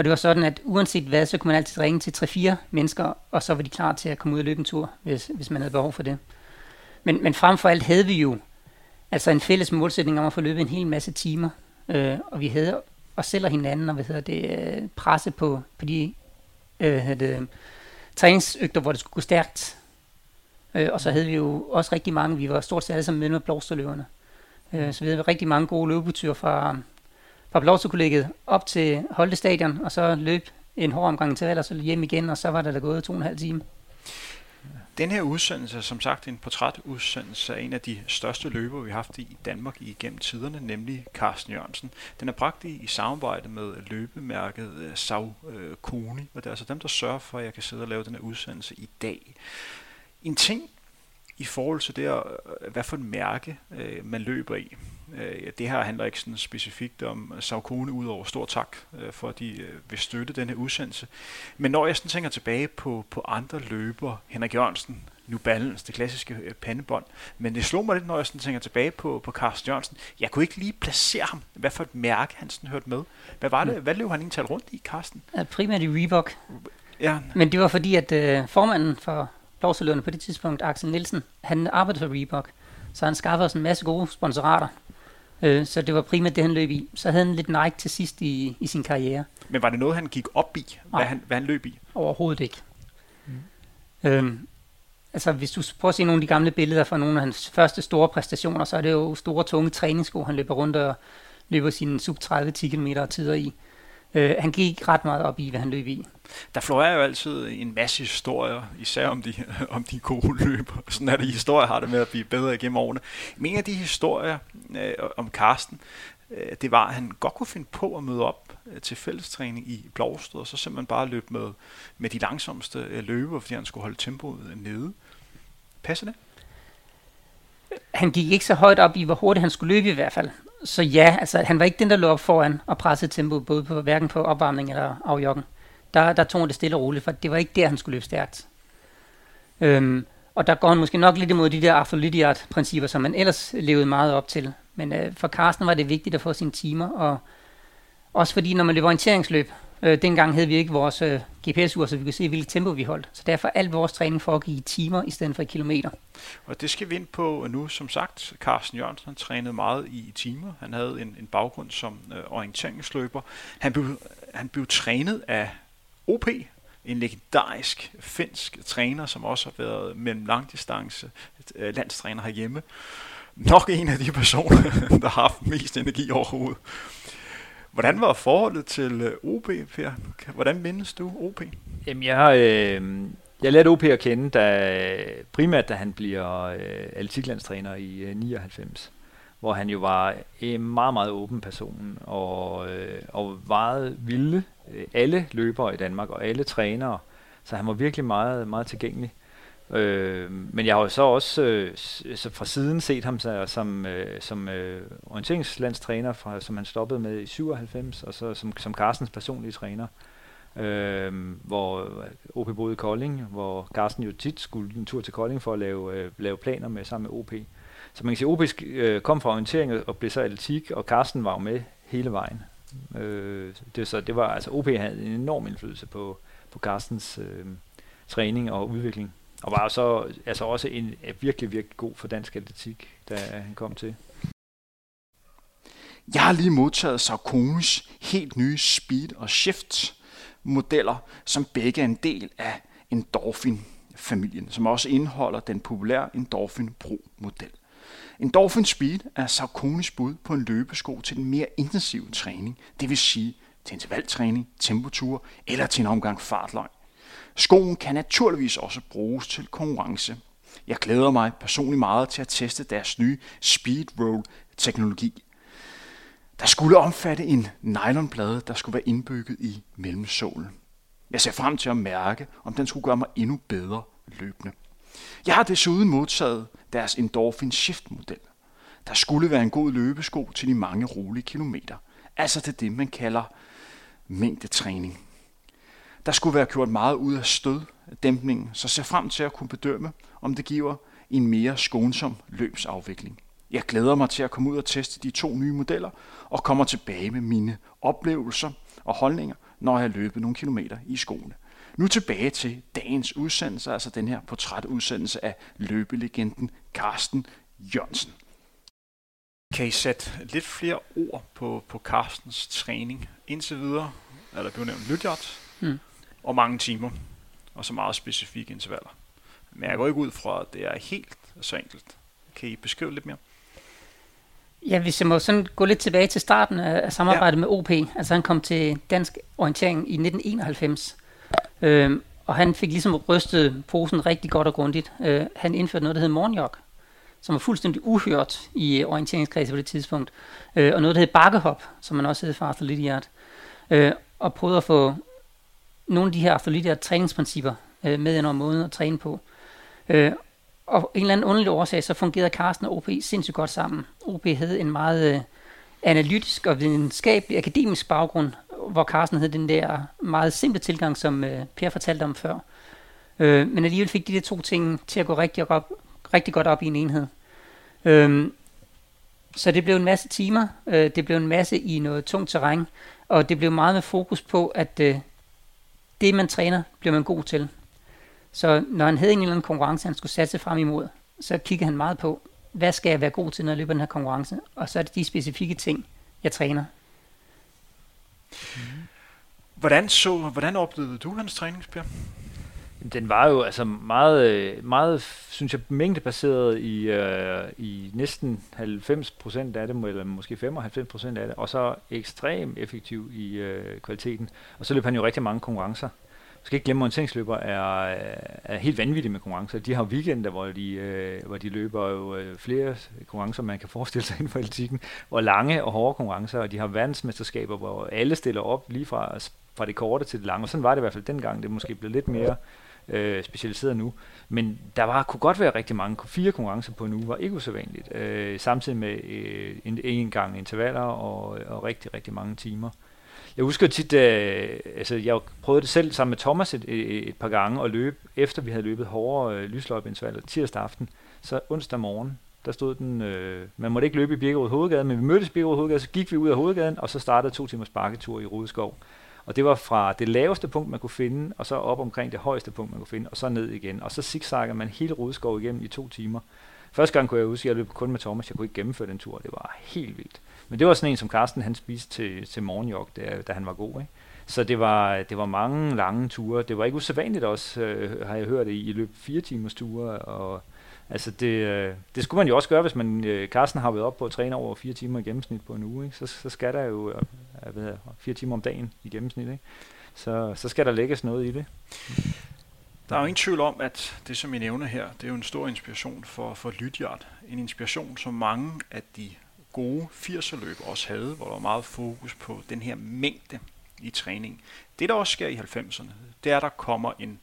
Og det var sådan, at uanset hvad, så kunne man altid ringe til 3-4 mennesker, og så var de klar til at komme ud og løbe en tur, hvis, hvis man havde behov for det. Men, men frem for alt havde vi jo altså en fælles målsætning om at få løbet en hel masse timer. Øh, og vi havde os selv og hinanden, og hvad hedder det, øh, presse på, på de øh, det, træningsøgter, hvor det skulle gå stærkt. Øh, og så havde vi jo også rigtig mange, vi var stort set alle sammen med med blåsterløverne. Øh, så vi havde rigtig mange gode løbeture fra, fra Blåsekollegiet op til Holte Stadion, og så løb en hård omgang til og så hjem igen, og så var der da gået to og en halv time. Den her udsendelse er som sagt en portrætudsendelse af en af de største løbere, vi har haft i Danmark igennem tiderne, nemlig Carsten Jørgensen. Den er bragt i, i samarbejde med løbemærket øh, Sau uh, og det er altså dem, der sørger for, at jeg kan sidde og lave den her udsendelse i dag. En ting i forhold til det, øh, hvad for et mærke man løber i. Øh, det her handler ikke sådan specifikt om Saukone, udover stor tak øh, for, at de øh, vil støtte den her udsendelse. Men når jeg sådan tænker tilbage på, på andre løber, Henrik Jørgensen, New Balance, det klassiske øh, pandebånd, men det slog mig lidt, når jeg sådan tænker tilbage på, på Carsten Jørgensen. Jeg kunne ikke lige placere ham, hvad for et mærke han sådan hørte med. Hvad var det, hvad løb han egentlig rundt i, Carsten? Ja, primært i Reebok. Ja. Men det var fordi, at øh, formanden for Lovselønne på det tidspunkt, Axel Nielsen, han arbejdede for Reebok. Så han skaffede os en masse gode sponsorater. Øh, så det var primært det, han løb i. Så havde han lidt Nike til sidst i, i sin karriere. Men var det noget, han gik op i, hvad, han, hvad han løb i? Overhovedet ikke. Mm. Øhm, altså, hvis du prøver at se nogle af de gamle billeder fra nogle af hans første store præstationer, så er det jo store, tunge træningssko, han løber rundt og løber sine sub 30 10 km tider i. Øh, han gik ret meget op i, hvad han løb i. Der florerer jo altid en masse historier, især om de, om de gode løb. Sådan er det, historier har det med at blive bedre igennem årene. Men en af de historier øh, om Karsten, øh, det var, at han godt kunne finde på at møde op øh, til fællestræning i Blåsted, og så simpelthen bare løbe med, med de langsomste øh, løber, fordi han skulle holde tempoet nede. Passer det? Han gik ikke så højt op i, hvor hurtigt han skulle løbe i hvert fald. Så ja, altså han var ikke den, der lå op foran og pressede tempoet, både på, hverken på opvarmning eller afjoggen. Der, der tog han det stille og roligt, for det var ikke der, han skulle løbe stærkt. Øhm, og der går han måske nok lidt imod de der Arthur Lydiard-principper, som man ellers levede meget op til. Men øh, for Carsten var det vigtigt at få sine timer, og også fordi, når man løber orienteringsløb, øh, dengang havde vi ikke vores øh, GPS-ur, så vi kunne se, hvilket tempo vi holdt. Så derfor alt vores træning foregik i timer i stedet for i kilometer. Og det skal vi ind på nu. Som sagt, Carsten Jørgensen han trænede meget i timer. Han havde en, en baggrund som øh, orienteringsløber. Han blev, han blev trænet af OP, en legendarisk finsk træner, som også har været mellem langdistance øh, landstræner herhjemme. Nok en af de personer, der har haft mest energi overhovedet. Hvordan var forholdet til øh, OB, OP, Per? Hvordan mindes du OP? Jamen, jeg, øh, jeg lærte OP at kende, da, primært da han bliver øh, atletiklandstræner i øh, 99 hvor han jo var en meget, meget åben person, og, øh, og meget vilde øh, alle løbere i Danmark, og alle trænere, så han var virkelig meget, meget tilgængelig. Øh, men jeg har jo så også øh, så altså fra siden set ham så, som, øh, som øh, orienteringslandstræner, fra, som han stoppede med i 97, og så som, som Carstens personlige træner. Øh, hvor OP boede i Kolding, hvor Carsten jo tit skulle en tur til Kolding for at lave, øh, lave planer med sammen med OP. Så man kan sige, at OP øh, kom fra orientering og blev så atletik, og Carsten var jo med hele vejen. Øh, det, så det var, altså OP havde en enorm indflydelse på, på Carstens øh, træning og udvikling. Og var så altså også en virkelig, virkelig god for dansk atletik, da han kom til. Jeg har lige modtaget Sauconys helt nye Speed og Shift modeller, som begge er en del af Endorphin-familien, som også indeholder den populære Endorphin Pro-model. Endorphin Speed er Sauconys bud på en løbesko til den mere intensive træning, det vil sige til intervaltræning, temperatur eller til en omgang fartløgn. Skoen kan naturligvis også bruges til konkurrence. Jeg glæder mig personligt meget til at teste deres nye Speed Roll teknologi. Der skulle omfatte en nylonplade, der skulle være indbygget i mellemsålen. Jeg ser frem til at mærke, om den skulle gøre mig endnu bedre løbende. Jeg har desuden modtaget deres Endorphin Shift model. Der skulle være en god løbesko til de mange rolige kilometer. Altså til det, man kalder mængdetræning. Der skulle være gjort meget ud af støddæmpningen, så ser frem til at kunne bedømme, om det giver en mere skånsom løbsafvikling. Jeg glæder mig til at komme ud og teste de to nye modeller og kommer tilbage med mine oplevelser og holdninger, når jeg har løbet nogle kilometer i skoene. Nu tilbage til dagens udsendelse, altså den her portrætudsendelse af løbelegenden Carsten Jørgensen. Kan I sætte lidt flere ord på, på Carstens træning? Indtil videre er der blevet nævnt Lytjart, mm og mange timer, og så meget specifikke intervaller. Men jeg går ikke ud fra, at det er helt så enkelt. Kan I beskrive lidt mere? Ja, hvis jeg må sådan gå lidt tilbage til starten af samarbejdet ja. med OP. Altså han kom til Dansk Orientering i 1991. Øhm, og han fik ligesom rystet posen rigtig godt og grundigt. Øh, han indførte noget, der hed morgenjog, som var fuldstændig uhørt i orienteringskredse på det tidspunkt. Øh, og noget, der hed bakkehop, som man også hed for Arthur Lydiard. Øh, og prøvede at få nogle af de her athletiske træningsprincipper øh, med ind over måden at træne på. Øh, og en eller anden underlig årsag, så fungerede Carsten og OP sindssygt godt sammen. OP havde en meget øh, analytisk og videnskabelig akademisk baggrund, hvor Carsten havde den der meget simple tilgang, som øh, Per fortalte om før. Øh, men alligevel fik de der to ting til at gå rigtig, op, rigtig godt op i en enhed. Øh, så det blev en masse timer, øh, det blev en masse i noget tungt terræn, og det blev meget med fokus på, at øh, det, man træner, bliver man god til. Så når han havde en eller anden konkurrence, han skulle satse frem imod, så kiggede han meget på, hvad skal jeg være god til, når jeg løber den her konkurrence? Og så er det de specifikke ting, jeg træner. Mm. Hvordan, så, hvordan oplevede du hans træningspær? Den var jo altså meget, øh, meget synes jeg, mængdebaseret i, øh, i næsten 90 procent af det, eller måske 95 procent af det, og så ekstremt effektiv i øh, kvaliteten. Og så løb han jo rigtig mange konkurrencer. Jeg skal ikke glemme, at orienteringsløber er, er helt vanvittige med konkurrencer. De har weekender, hvor de, øh, hvor de løber jo øh, flere konkurrencer, man kan forestille sig inden for atletikken, hvor lange og hårde konkurrencer, og de har verdensmesterskaber, hvor alle stiller op lige fra, fra det korte til det lange. Og sådan var det i hvert fald dengang. Det er måske blevet lidt mere øh, specialiseret nu. Men der var, kunne godt være rigtig mange. Fire konkurrencer på en uge var ikke usædvanligt. Øh, samtidig med øh, en, en gang intervaller og, og rigtig, rigtig mange timer. Jeg husker tit, øh, altså jeg prøvede det selv sammen med Thomas et, et, et par gange at løbe, efter vi havde løbet hårdere øh, lysløjpeintervaller tirsdag aften. Så onsdag morgen, der stod den, øh, man måtte ikke løbe i Birkerud Hovedgade, men vi mødtes i Birkerud Hovedgade, så gik vi ud af Hovedgaden, og så startede to timers sparketur i Rudeskov. Og det var fra det laveste punkt, man kunne finde, og så op omkring det højeste punkt, man kunne finde, og så ned igen. Og så zigzagger man hele Rudeskov igennem i to timer. Første gang kunne jeg huske, at jeg løb kun med Thomas, jeg kunne ikke gennemføre den tur, det var helt vildt. Men det var sådan en, som Carsten han spiste til, til morgenjog, da, da han var god. Ikke? Så det var, det var mange lange ture. Det var ikke usædvanligt også, øh, har jeg hørt det, i løb fire timers ture. Og, altså det, øh, det skulle man jo også gøre, hvis man, øh, Carsten har været op på at træne over fire timer i gennemsnit på en uge. Ikke? Så, så skal der jo øh, jeg ved, fire timer om dagen i gennemsnit. Ikke? Så, så skal der lægges noget i det. Der er jo ingen tvivl om, at det, som I nævner her, det er jo en stor inspiration for, for Lydiard. En inspiration, som mange af de gode 80'er-løb også havde, hvor der var meget fokus på den her mængde i træning. Det, der også sker i 90'erne, det er, at der kommer en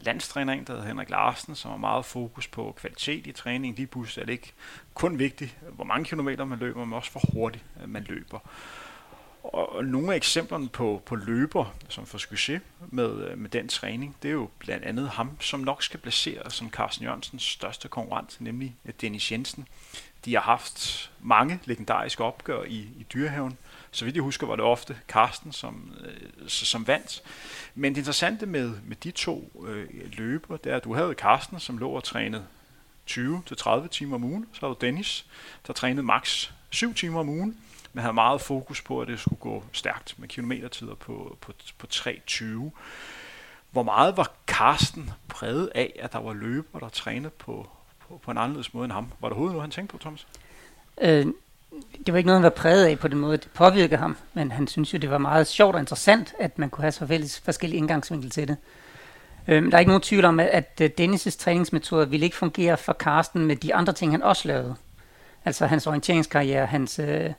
landstræner der hedder Henrik Larsen, som har meget fokus på kvalitet i træning. Lige pludselig er det ikke kun vigtigt, hvor mange kilometer man løber, men også hvor hurtigt øh, man løber. Og nogle af eksemplerne på, på løber, som får succes med, øh, med den træning, det er jo blandt andet ham, som nok skal placere som Carsten Jørgensens største konkurrent, nemlig øh, Dennis Jensen. De har haft mange legendariske opgør i, i dyrehaven. Så vidt jeg husker, var det ofte Carsten, som, øh, som vandt. Men det interessante med, med de to øh, løber, det er, at du havde Carsten, som lå og trænede 20-30 timer om ugen. Så havde du Dennis, der trænede maks 7 timer om ugen, men havde meget fokus på, at det skulle gå stærkt med kilometertider på, på, på 3.20. Hvor meget var Carsten præget af, at der var løber, der trænede på, på, på en anderledes måde end ham. Var der overhovedet noget, han tænkte på, Thomas? Øh, det var ikke noget, han var præget af på den måde, det påvirkede ham, men han synes jo, det var meget sjovt og interessant, at man kunne have så forskellige indgangsvinkler til det. Øhm, der er ikke nogen tvivl om, at øh, Dennis' træningsmetoder ville ikke fungere for Carsten med de andre ting, han også lavede. Altså hans orienteringskarriere, hans, øh,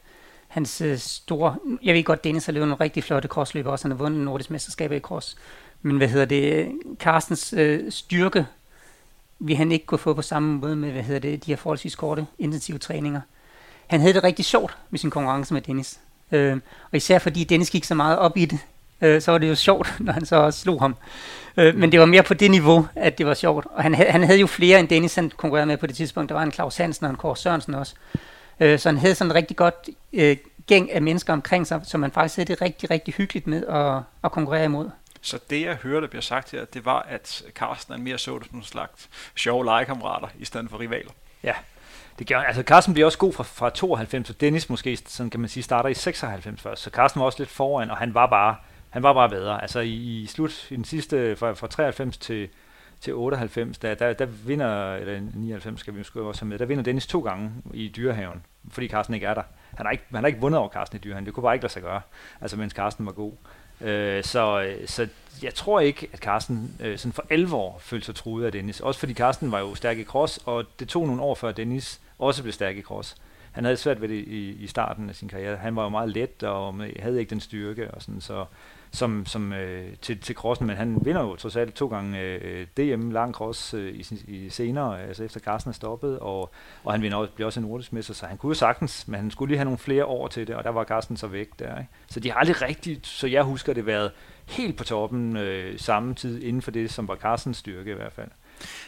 hans øh, store... Jeg ved godt, Dennis har løbet nogle rigtig flotte crossløb også. Han har vundet nordisk mesterskab i cross. Men hvad hedder det? Carstens øh, styrke vi han ikke kunne få på samme måde med, hvad hedder det, de her forholdsvis korte, intensive træninger. Han havde det rigtig sjovt med sin konkurrence med Dennis. Øh, og især fordi Dennis gik så meget op i det, øh, så var det jo sjovt, når han så også slog ham. Øh, men det var mere på det niveau, at det var sjovt. Og han, han havde jo flere end Dennis, han konkurrerede med på det tidspunkt. Der var en Claus Hansen og en Kåre Sørensen også. Øh, så han havde sådan en rigtig godt øh, gæng af mennesker omkring sig, som man faktisk havde det rigtig, rigtig hyggeligt med at, at konkurrere imod. Så det, jeg hører, der bliver sagt her, det var, at Carsten er mere så det som en slags sjove legekammerater, i stedet for rivaler. Ja, det gør, altså Carsten bliver også god fra, fra 92, og Dennis måske, sådan kan man sige, starter i 96 først. Så Carsten var også lidt foran, og han var bare, han var bare bedre. Altså i, i slut, i den sidste, fra, fra 93 til, til 98, der, der, der vinder, eller 99 skal vi måske også have med, der vinder Dennis to gange i dyrehaven, fordi Carsten ikke er der. Han har ikke, han har ikke vundet over Carsten i dyrehaven, det kunne bare ikke lade sig gøre, altså mens Carsten var god. Øh, så, så jeg tror ikke, at Carsten øh, sådan for alvor følte sig truet af Dennis. Også fordi Carsten var jo stærk i cross, og det tog nogle år før Dennis også blev stærk i cross. Han havde svært ved det i, i starten af sin karriere. Han var jo meget let og havde ikke den styrke og sådan, så som, som øh, til, til crossen, men han vinder jo trods alt to gange øh, DM lang cross øh, i, i senere, altså efter Carsten er stoppet, og, og han vinder også, bliver også en nordisk mester, så han kunne jo sagtens, men han skulle lige have nogle flere år til det, og der var Carsten så væk der. Ikke? Så de har aldrig rigtigt, så jeg husker det, været helt på toppen øh, samme tid inden for det, som var Carstens styrke i hvert fald.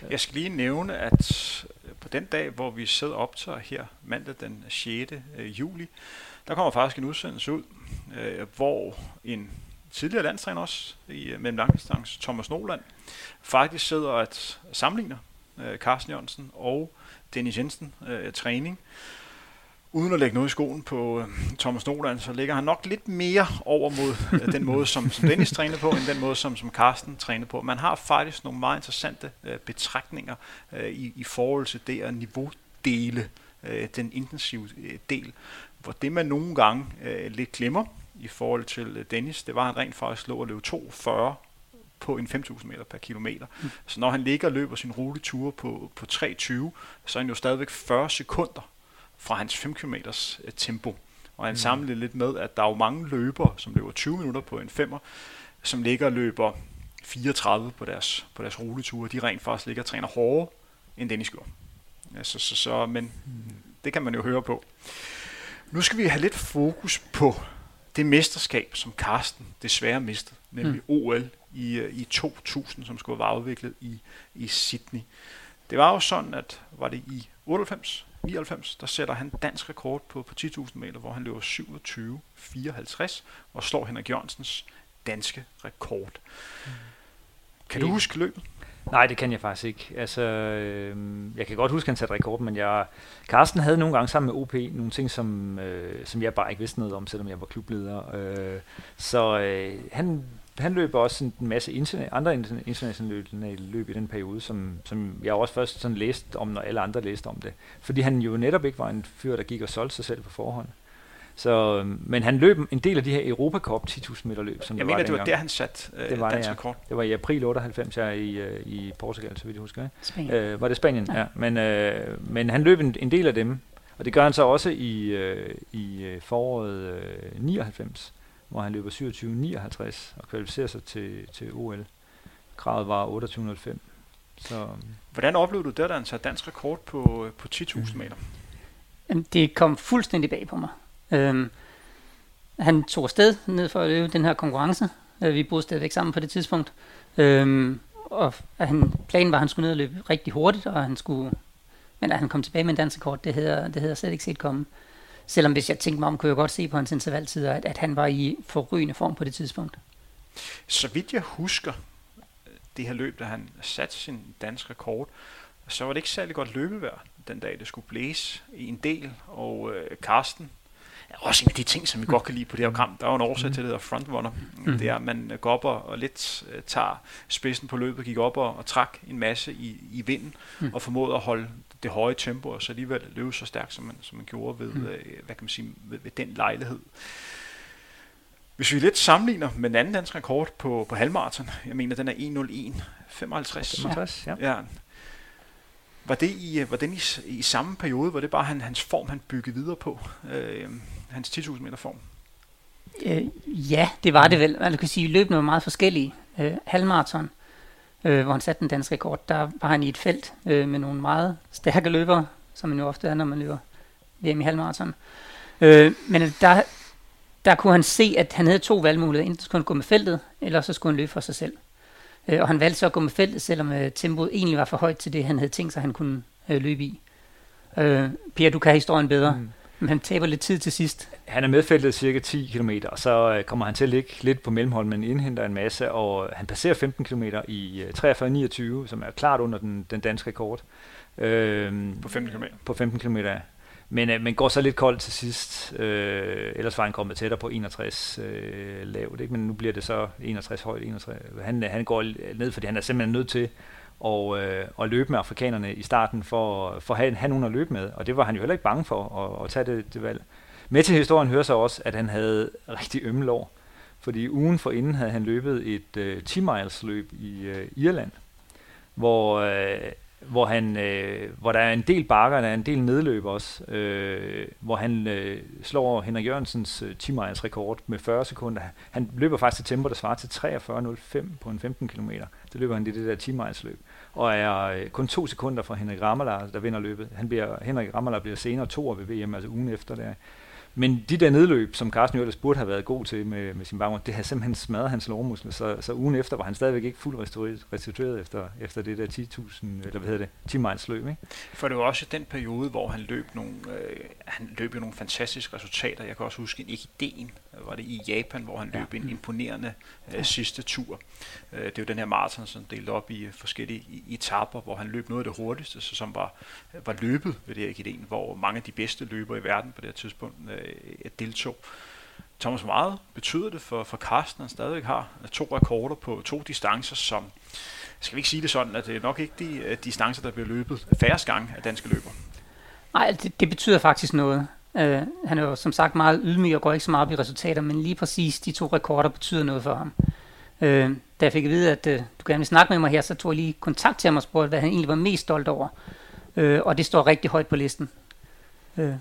Jeg skal lige nævne, at på den dag, hvor vi sidder optager her, mandag den 6. Øh, juli, der kommer faktisk en udsendelse ud, øh, hvor en tidligere landstræner også i øh, mellem langdistance, Thomas Noland, faktisk sidder og at sammenligner øh, Carsten Jørgensen og Dennis Jensen øh, træning uden at lægge noget i skoen på øh, Thomas Noland, så ligger han nok lidt mere over mod øh, den måde, som, som Dennis træner på, end den måde, som, som Carsten træner på. Man har faktisk nogle meget interessante øh, betragtninger øh, i, i forhold til det at niveaudele øh, den intensive øh, del, hvor det man nogle gange øh, lidt glemmer i forhold til øh, Dennis, det var, at han rent faktisk lå og løb 2,40 på en 5.000 meter per kilometer. Mm. Så når han ligger og løber sin ruteture på, på 3.20, så er han jo stadigvæk 40 sekunder fra hans 5 km tempo. Og han mm. samlede lidt med, at der er jo mange løbere, som løber 20 minutter på en 5'er, som ligger og løber 34 på deres, på deres ruteture. De rent faktisk ligger og træner hårdere, end Dennis gjorde. Ja, så, så, så, men mm. det kan man jo høre på. Nu skal vi have lidt fokus på det mesterskab, som Karsten desværre mistede, nemlig mm. OL i, øh, i 2000, som skulle være afviklet i, i Sydney. Det var jo sådan, at var det i 98, 99, der sætter han dansk rekord på, på 10.000 meter, hvor han løber 27.54 og slår Henrik Jørgensens danske rekord. Mm. Kan du huske løbet? Nej, det kan jeg faktisk ikke. Altså, øh, jeg kan godt huske, at han satte rekord, men jeg, Carsten havde nogle gange sammen med OP nogle ting, som, øh, som jeg bare ikke vidste noget om, selvom jeg var klubleder. Øh, så øh, han, han løb også en masse interna- andre internationale løb i den periode, som, som jeg også først sådan læste om, når alle andre læste om det. Fordi han jo netop ikke var en fyr, der gik og solgte sig selv på forhånd. Så, men han løb en del af de her Europa Cup 10.000 meter løb, som jeg mener, var det var der, han satte øh, det var dansk ja. rekord. Det var i april 98 her i, øh, i Portugal, så vidt jeg husker. Spanien. Øh, var det Spanien? Ja. ja. Men, øh, men han løb en, en del af dem, og det gør han så også i, øh, i øh, foråret øh, 99, hvor han løber 27.59 og kvalificerer sig til, til OL. Kravet var 28.05. Så, Hvordan oplevede du det, da han satte dansk rekord på, på 10.000 mm. meter? Det kom fuldstændig bag på mig. Øhm, han tog afsted ned for at løbe den her konkurrence. Øh, vi boede stadigvæk sammen på det tidspunkt. Øhm, og han, planen var, at han skulle ned og løbe rigtig hurtigt, og han skulle, men at han kom tilbage med en dansekort, det havde, det havde jeg slet ikke set komme. Selvom hvis jeg tænkte mig om, kunne jeg godt se på hans intervaltider, at, at han var i forrygende form på det tidspunkt. Så vidt jeg husker øh, det her løb, da han satte sin danske rekord, så var det ikke særlig godt løbevejr den dag, det skulle blæse i en del, og øh, Karsten også en af de ting, som vi godt kan lide på det her program, der er jo en årsag mm. til, det hedder frontrunner. Mm. Det er, at man går op og, og lidt uh, tager spidsen på løbet, gik op og, og trak en masse i, i vinden, mm. og formåede at holde det høje tempo, og så alligevel løbe så stærkt, som man, som man gjorde ved, mm. uh, hvad kan man sige, ved, ved den lejlighed. Hvis vi lidt sammenligner med den anden dansk rekord på, på halvmarathon, jeg mener, den er 1.01.55. 55, ja. ja. Var det i, øh, var den i, i samme periode, var det bare han, hans form, han byggede videre på? Øh, hans 10.000 meter form? Øh, ja, det var det vel. Man kan sige, at løbene var meget forskellige. Øh, halvmarathon, øh, hvor han satte den danske rekord, der var han i et felt øh, med nogle meget stærke løbere, som man jo ofte er, når man løber VM i halvmarathon. Øh, men der, der kunne han se, at han havde to valgmuligheder. Enten skulle han gå med feltet, eller så skulle han løbe for sig selv. Øh, og han valgte så at gå med feltet, selvom øh, tempoet egentlig var for højt til det, han havde tænkt sig, han kunne øh, løbe i. Øh, Per, du kan historien bedre. Mm. Men han taber lidt tid til sidst. Han er medfeltet cirka 10 km, og så kommer han til at ligge lidt på mellemhold, men indhenter en masse, og han passerer 15 km i 43.29, som er klart under den, den danske rekord. Øh, på 15 km? På 15 km, men, øh, men går så lidt koldt til sidst. Øh, ellers var han kommet tættere på 61 øh, lavt, ikke? men nu bliver det så 61 højt. 61. Han, han går ned, fordi han er simpelthen nødt til at, øh, at løbe med afrikanerne i starten for, for at have, have nogen at løbe med. Og det var han jo heller ikke bange for at, at tage det, det valg. Med til historien hører så også, at han havde rigtig ømme lår. Fordi ugen for inden havde han løbet et øh, 10 miles løb i øh, Irland, hvor øh, hvor, han, øh, hvor der er en del bakker, der er en del nedløb også, øh, hvor han øh, slår Henrik Jørgensens øh, 10 miles rekord med 40 sekunder. Han løber faktisk til tempo, der svarer til 43.05 på en 15 km. Det løber han i det der 10 miles løb. Og er øh, kun to sekunder fra Henrik Rammler, der vinder løbet. Han bliver, Henrik Rammler bliver senere to ved VM, altså ugen efter der. Men de der nedløb, som Carsten Jørgens burde have været god til med, med sin baggrund, det har simpelthen smadret hans lårmuskler, så, så ugen efter var han stadigvæk ikke fuldt restitueret, restitueret efter, efter det der 10.000, eller hvad hedder det, 10 miles løb, ikke? For det var også den periode, hvor han løb nogle, øh, han løb jo nogle fantastiske resultater. Jeg kan også huske en idéen var det i Japan, hvor han løb en imponerende øh, sidste tur. Øh, det er jo den her maraton, som delt op i forskellige etapper, hvor han løb noget af det hurtigste, så som var, var løbet ved det her ideen, hvor mange af de bedste løbere i verden på det her tidspunkt øh, deltog. Thomas, meget betyder det for, for Carsten, han stadigvæk har to rekorder på to distancer, som skal vi ikke sige det sådan, at det er nok ikke de distancer, der bliver løbet færrest gange af danske løbere? Nej, det, det betyder faktisk noget. Øh, han er jo som sagt meget ydmyg og går ikke så meget op i resultater, men lige præcis de to rekorder betyder noget for ham. Øh, da jeg fik at vide, at øh, du gerne vil snakke med mig her, så tog jeg lige kontakt til ham og spurgte, hvad han egentlig var mest stolt over. Øh, og det står rigtig højt på listen. Øh,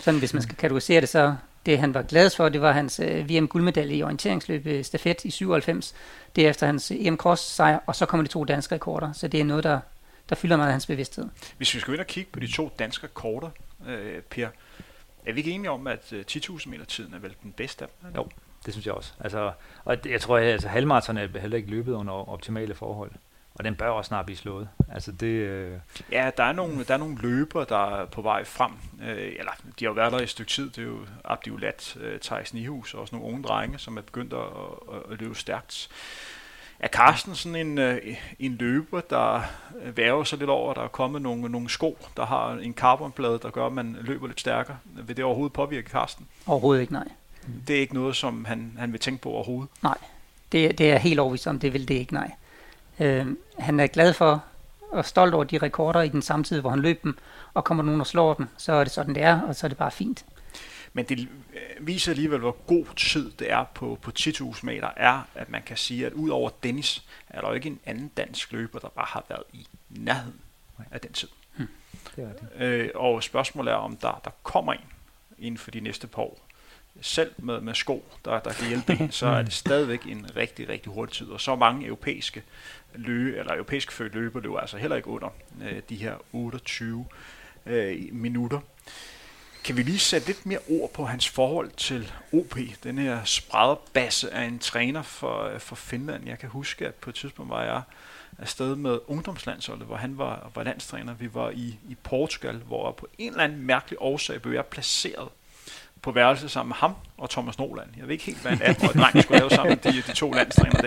sådan hvis man skal kategorisere det, så det han var glad for, det var hans øh, VM-guldmedalje i orienteringsløb øh, stafet i 97. derefter hans øh, EM Cross sejr, og så kommer de to danske rekorder. Så det er noget, der, der fylder meget af hans bevidsthed. Hvis vi skal ind og kigge på de to danske rekorder, øh, Per, er vi ikke enige om, at 10.000 øh, meter tiden er vel den bedste af dem? Jo, det synes jeg også. Altså, og jeg tror, at altså, halvmarathon er heller ikke løbet under optimale forhold. Og den bør også snart blive slået. Altså det, øh... Ja, der er, nogle, der er nogle løber, der er på vej frem. Øh, eller de har jo været der i et stykke tid. Det er jo Abdiulat, øh, Thijs Nihus og også nogle unge drenge, som er begyndt at, at, at løbe stærkt. Er Carsten sådan en, øh, en løber, der værger sig lidt over, at der er kommet nogle, nogle sko, der har en carbonplade, der gør, at man løber lidt stærkere? Vil det overhovedet påvirke Carsten? Overhovedet ikke, nej. Det er ikke noget, som han, han vil tænke på overhovedet? Nej, det, det er helt overvist om, det vil det ikke, nej. Øh, han er glad for og stolt over de rekorder i den samme tid, hvor han løb dem, og kommer nogen og slår dem, så er det sådan, det er, og så er det bare fint. Men det øh, viser alligevel, hvor god tid det er på, på 10.000 meter, er, at man kan sige, at ud over Dennis, er der jo ikke en anden dansk løber, der bare har været i nærheden af den tid. Hmm. Det det. Øh, og spørgsmålet er, om der, der kommer en inden for de næste par år, selv med, med sko, der, der kan hjælpe en, så er det stadigvæk en rigtig, rigtig hurtig tid. Og så mange europæiske løbe, eller europæiske født løber løber altså heller ikke under øh, de her 28 øh, minutter. Kan vi lige sætte lidt mere ord på hans forhold til OP, den her spredderbasse af en træner for, for Finland. Jeg kan huske, at på et tidspunkt var jeg afsted med ungdomslandsholdet, hvor han var, var landstræner. Vi var i, i Portugal, hvor på en eller anden mærkelig årsag blev jeg placeret på værelse sammen med ham og Thomas Noland. Jeg ved ikke helt, hvad en 18-årig dreng skulle lave sammen med de, de to landstræner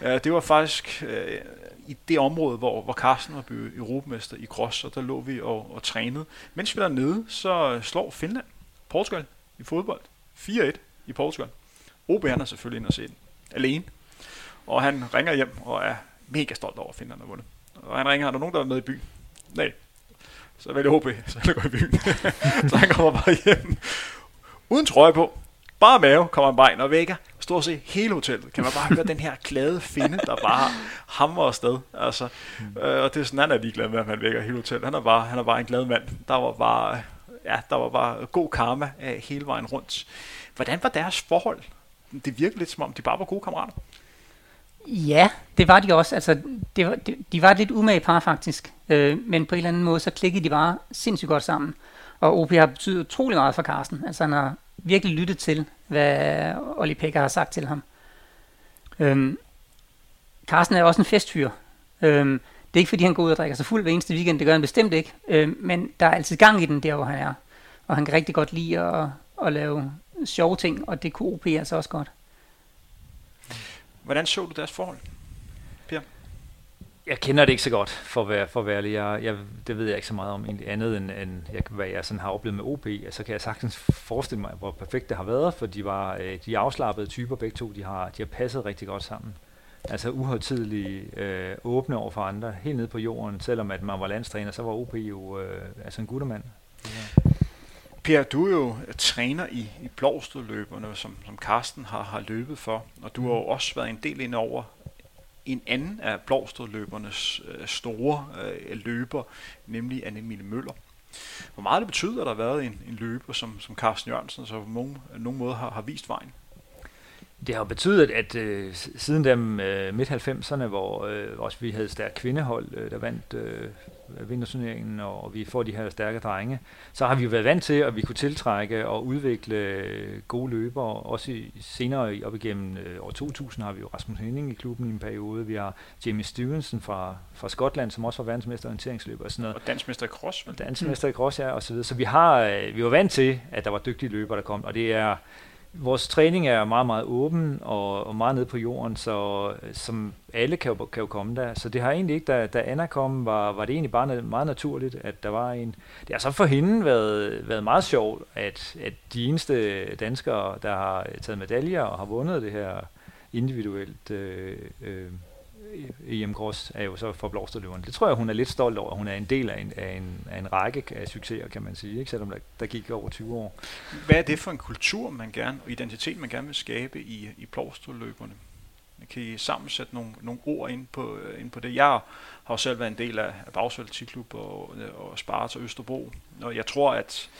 der. Det var faktisk øh, i det område, hvor, hvor Carsten var blevet europamester i cross, og der lå vi og, og trænede. Mens vi var nede, så øh, slår Finland Portugal i fodbold 4-1 i Portugal. OB han er selvfølgelig ind og se den alene. Og han ringer hjem og er mega stolt over, at Finland har vundet. Og han ringer, har der nogen, der er med i byen? Nej. Så vælger OB, så han går i byen. så han kommer bare hjem. Uden trøje på. Bare mave kommer han bare ind og vækker stort set hele hotellet, kan man bare høre den her glade finde, der bare hamrer afsted. Altså, øh, og det er sådan, han er ligeglad med, at man vækker hele hotellet. Han er bare, han er bare en glad mand. Der var bare, ja, der var bare god karma øh, hele vejen rundt. Hvordan var deres forhold? Det virkede lidt som om, de bare var gode kammerater. Ja, det var de også. Altså, det var, de, de var et lidt umage par faktisk, øh, men på en eller anden måde, så klikkede de bare sindssygt godt sammen. Og OP har betydet utrolig meget for Carsten. Altså, han har virkelig lyttet til, hvad Olli Pekka har sagt til ham. Øhm, Carsten er også en festfyr. Øhm, det er ikke fordi, han går ud og drikker sig fuld hver eneste weekend, det gør han bestemt ikke. Øhm, men der er altid gang i den der, hvor han er. Og han kan rigtig godt lide at, at lave sjove ting, og det kunne OP altså også godt. Hvordan så du deres forhold? Jeg kender det ikke så godt, for at være, for at være ærlig. Jeg, jeg, det ved jeg ikke så meget om egentlig andet, end, end jeg, hvad jeg sådan har oplevet med OP. Så altså, kan jeg sagtens forestille mig, hvor perfekt det har været, for de var øh, de afslappede typer begge to. De har, de har passet rigtig godt sammen. Altså uhøjtidelige, øh, åbne over for andre, helt ned på jorden. Selvom at man var landstræner, så var OP jo øh, altså en guttermand. Ja. Per, du er jo træner i, i Blåstedløberne, som, som Carsten har, har løbet for, og du har jo også været en del ind over en anden af Blåstedløbernes øh, store øh, løber, nemlig Annemile Møller. Hvor meget det betyder, at der har været en, en løber som, som Carsten Jørgensen, så på nogen, nogen måde har, har vist vejen? Det har betydet, at øh, siden dem øh, midt-90'erne, hvor øh, også vi havde stærkt kvindehold, øh, der vandt øh, vinterturneringen, og vi får de her stærke drenge, så har vi jo været vant til, at vi kunne tiltrække og udvikle gode løbere. Også i, senere op igennem øh, år 2000 har vi jo Rasmus Henning i klubben i en periode. Vi har Jamie Stevenson fra, fra Skotland, som også var verdensmester orienteringsløber og sådan noget. Og dansmester i cross. Dansmester i cross, ja, og så videre. Så vi har, øh, vi var vant til, at der var dygtige løbere, der kom, og det er vores træning er meget, meget åben og, og meget nede på jorden, så som alle kan jo, kan jo komme der. Så det har egentlig ikke, da, da Anna kom, var, var det egentlig bare meget naturligt, at der var en. Det har så for hende været, været meget sjovt, at, at de eneste danskere, der har taget medaljer og har vundet det her individuelt øh, øh, EM Gross er jo så for blåsterløverne. Det tror jeg, hun er lidt stolt over. Hun er en del af en, af en, af en række af succeser, kan man sige, ikke? selvom der, der gik over 20 år. Hvad er det for en kultur, man gerne, og identitet, man gerne vil skabe i, i blåsterløberne? Kan I sammen sætte nogle, nogle ord ind på, øh, ind på det? Jeg har selv været en del af, af Bagsvald Tiklub og, og Sparta Østerbro, og jeg tror, at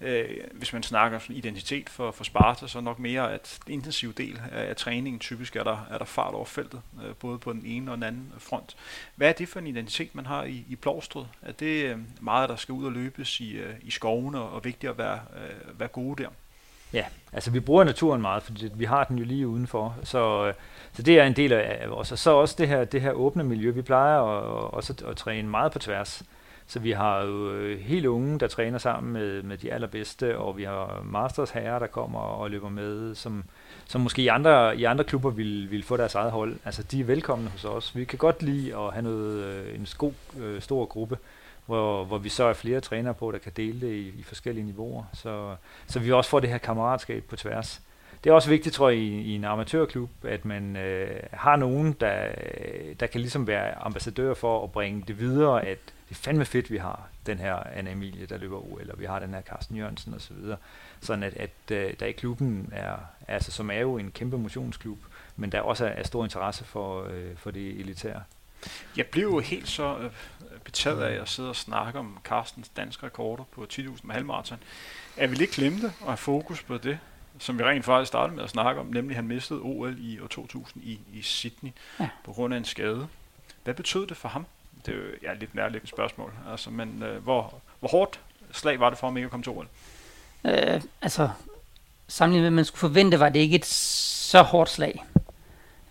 øh, hvis man snakker om identitet for, for Sparta, så nok mere, at den intensive del af, af træningen typisk er der, er der fart over feltet, øh, både på den ene og den anden front. Hvad er det for en identitet, man har i, i Plovstrød? Er det øh, meget, der skal ud og løbes i, øh, i skoven, og, og vigtigt at være, øh, være gode der? Ja, altså vi bruger naturen meget, fordi vi har den jo lige udenfor, så, øh, så det er en del af os. Og så også det her, det her åbne miljø. Vi plejer at, også at, at træne meget på tværs. Så vi har jo øh, helt unge, der træner sammen med, med de allerbedste, og vi har masters herrer, der kommer og løber med, som, som måske i andre, i andre klubber vil, vil få deres eget hold. Altså, de er velkomne hos os. Vi kan godt lide at have noget, øh, en sko, øh, stor gruppe, hvor, hvor vi så er flere trænere på, der kan dele det i, i forskellige niveauer. Så, så vi også får det her kammeratskab på tværs. Det er også vigtigt, tror jeg, i, i en amatørklub, at man øh, har nogen, der, der kan ligesom være ambassadør for at bringe det videre, at det er fandme fedt, vi har den her Anna Emilie, der løber OL, og vi har den her Carsten Jørgensen og så videre. Sådan at, at uh, der i klubben er, altså som er jo en kæmpe motionsklub, men der også er stor interesse for, uh, for det elitære. Jeg blev jo helt så uh, betaget af at sidde og snakke om Carstens danske rekorder på 10.000 med halvmarathon. Jeg vil ikke glemme det og have fokus på det, som vi rent faktisk startede med at snakke om, nemlig at han mistede OL i år 2000 i, i Sydney ja. på grund af en skade. Hvad betød det for ham? Det er jo ja, lidt nærliggende spørgsmål. Altså, men øh, hvor, hvor hårdt slag var det for ham ikke at komme til OL? Øh, altså, sammenlignet med, hvad man skulle forvente, var det ikke et så hårdt slag.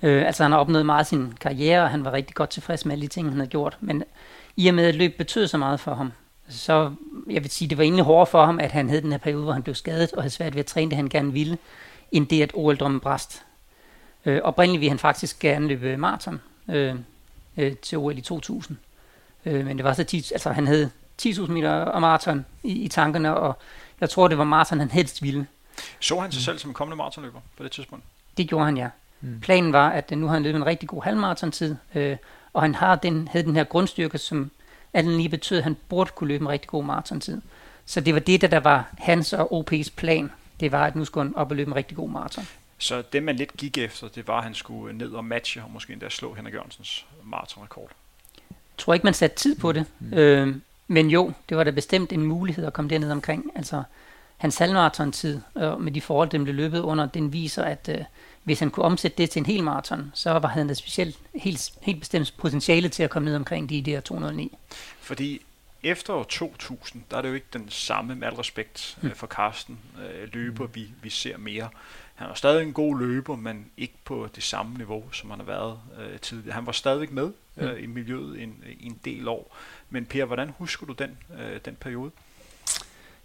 Øh, altså, han har opnået meget af sin karriere, og han var rigtig godt tilfreds med alle de ting, han havde gjort. Men i og med, at løb betød så meget for ham, så jeg vil sige, det var egentlig hårdere for ham, at han havde den her periode, hvor han blev skadet og havde svært ved at træne det, han gerne ville, end det, at OL-drømmen bræst. Øh, oprindeligt ville han faktisk gerne løbe maraton øh, øh, til OL i 2000. Øh, men det var så 10, altså han havde 10.000 meter og maraton i, i tankerne, og jeg tror, det var maraton, han helst ville. Så han sig mm. selv som en kommende maratonløber på det tidspunkt? Det gjorde han, ja. Mm. Planen var, at nu har han løbet en rigtig god halvmaratontid, øh, og han har den, havde den her grundstyrke, som alt lige betød, at han burde kunne løbe en rigtig god maratontid. Så det var det, der, der var hans og OP's plan. Det var, at nu skulle han op og løbe en rigtig god maraton. Så det, man lidt gik efter, det var, at han skulle ned og matche, og måske endda slå Henrik Jørgensens maratonrekord tror ikke, man satte tid på det. Mm. Øh, men jo, det var da bestemt en mulighed at komme derned omkring. Altså, hans halvmarathon-tid, øh, med de forhold, den blev løbet under, den viser, at øh, hvis han kunne omsætte det til en hel maraton, så var han da specielt helt, helt bestemt potentiale til at komme ned omkring de der 209. Fordi efter år 2000, der er det jo ikke den samme, med al respekt mm. for Carsten, øh, løber, vi, vi ser mere. Han var stadig en god løber, men ikke på det samme niveau, som han har været øh, tidligere. Han var stadig med øh, mm. i miljøet en, en del år. Men Per, hvordan husker du den, øh, den periode?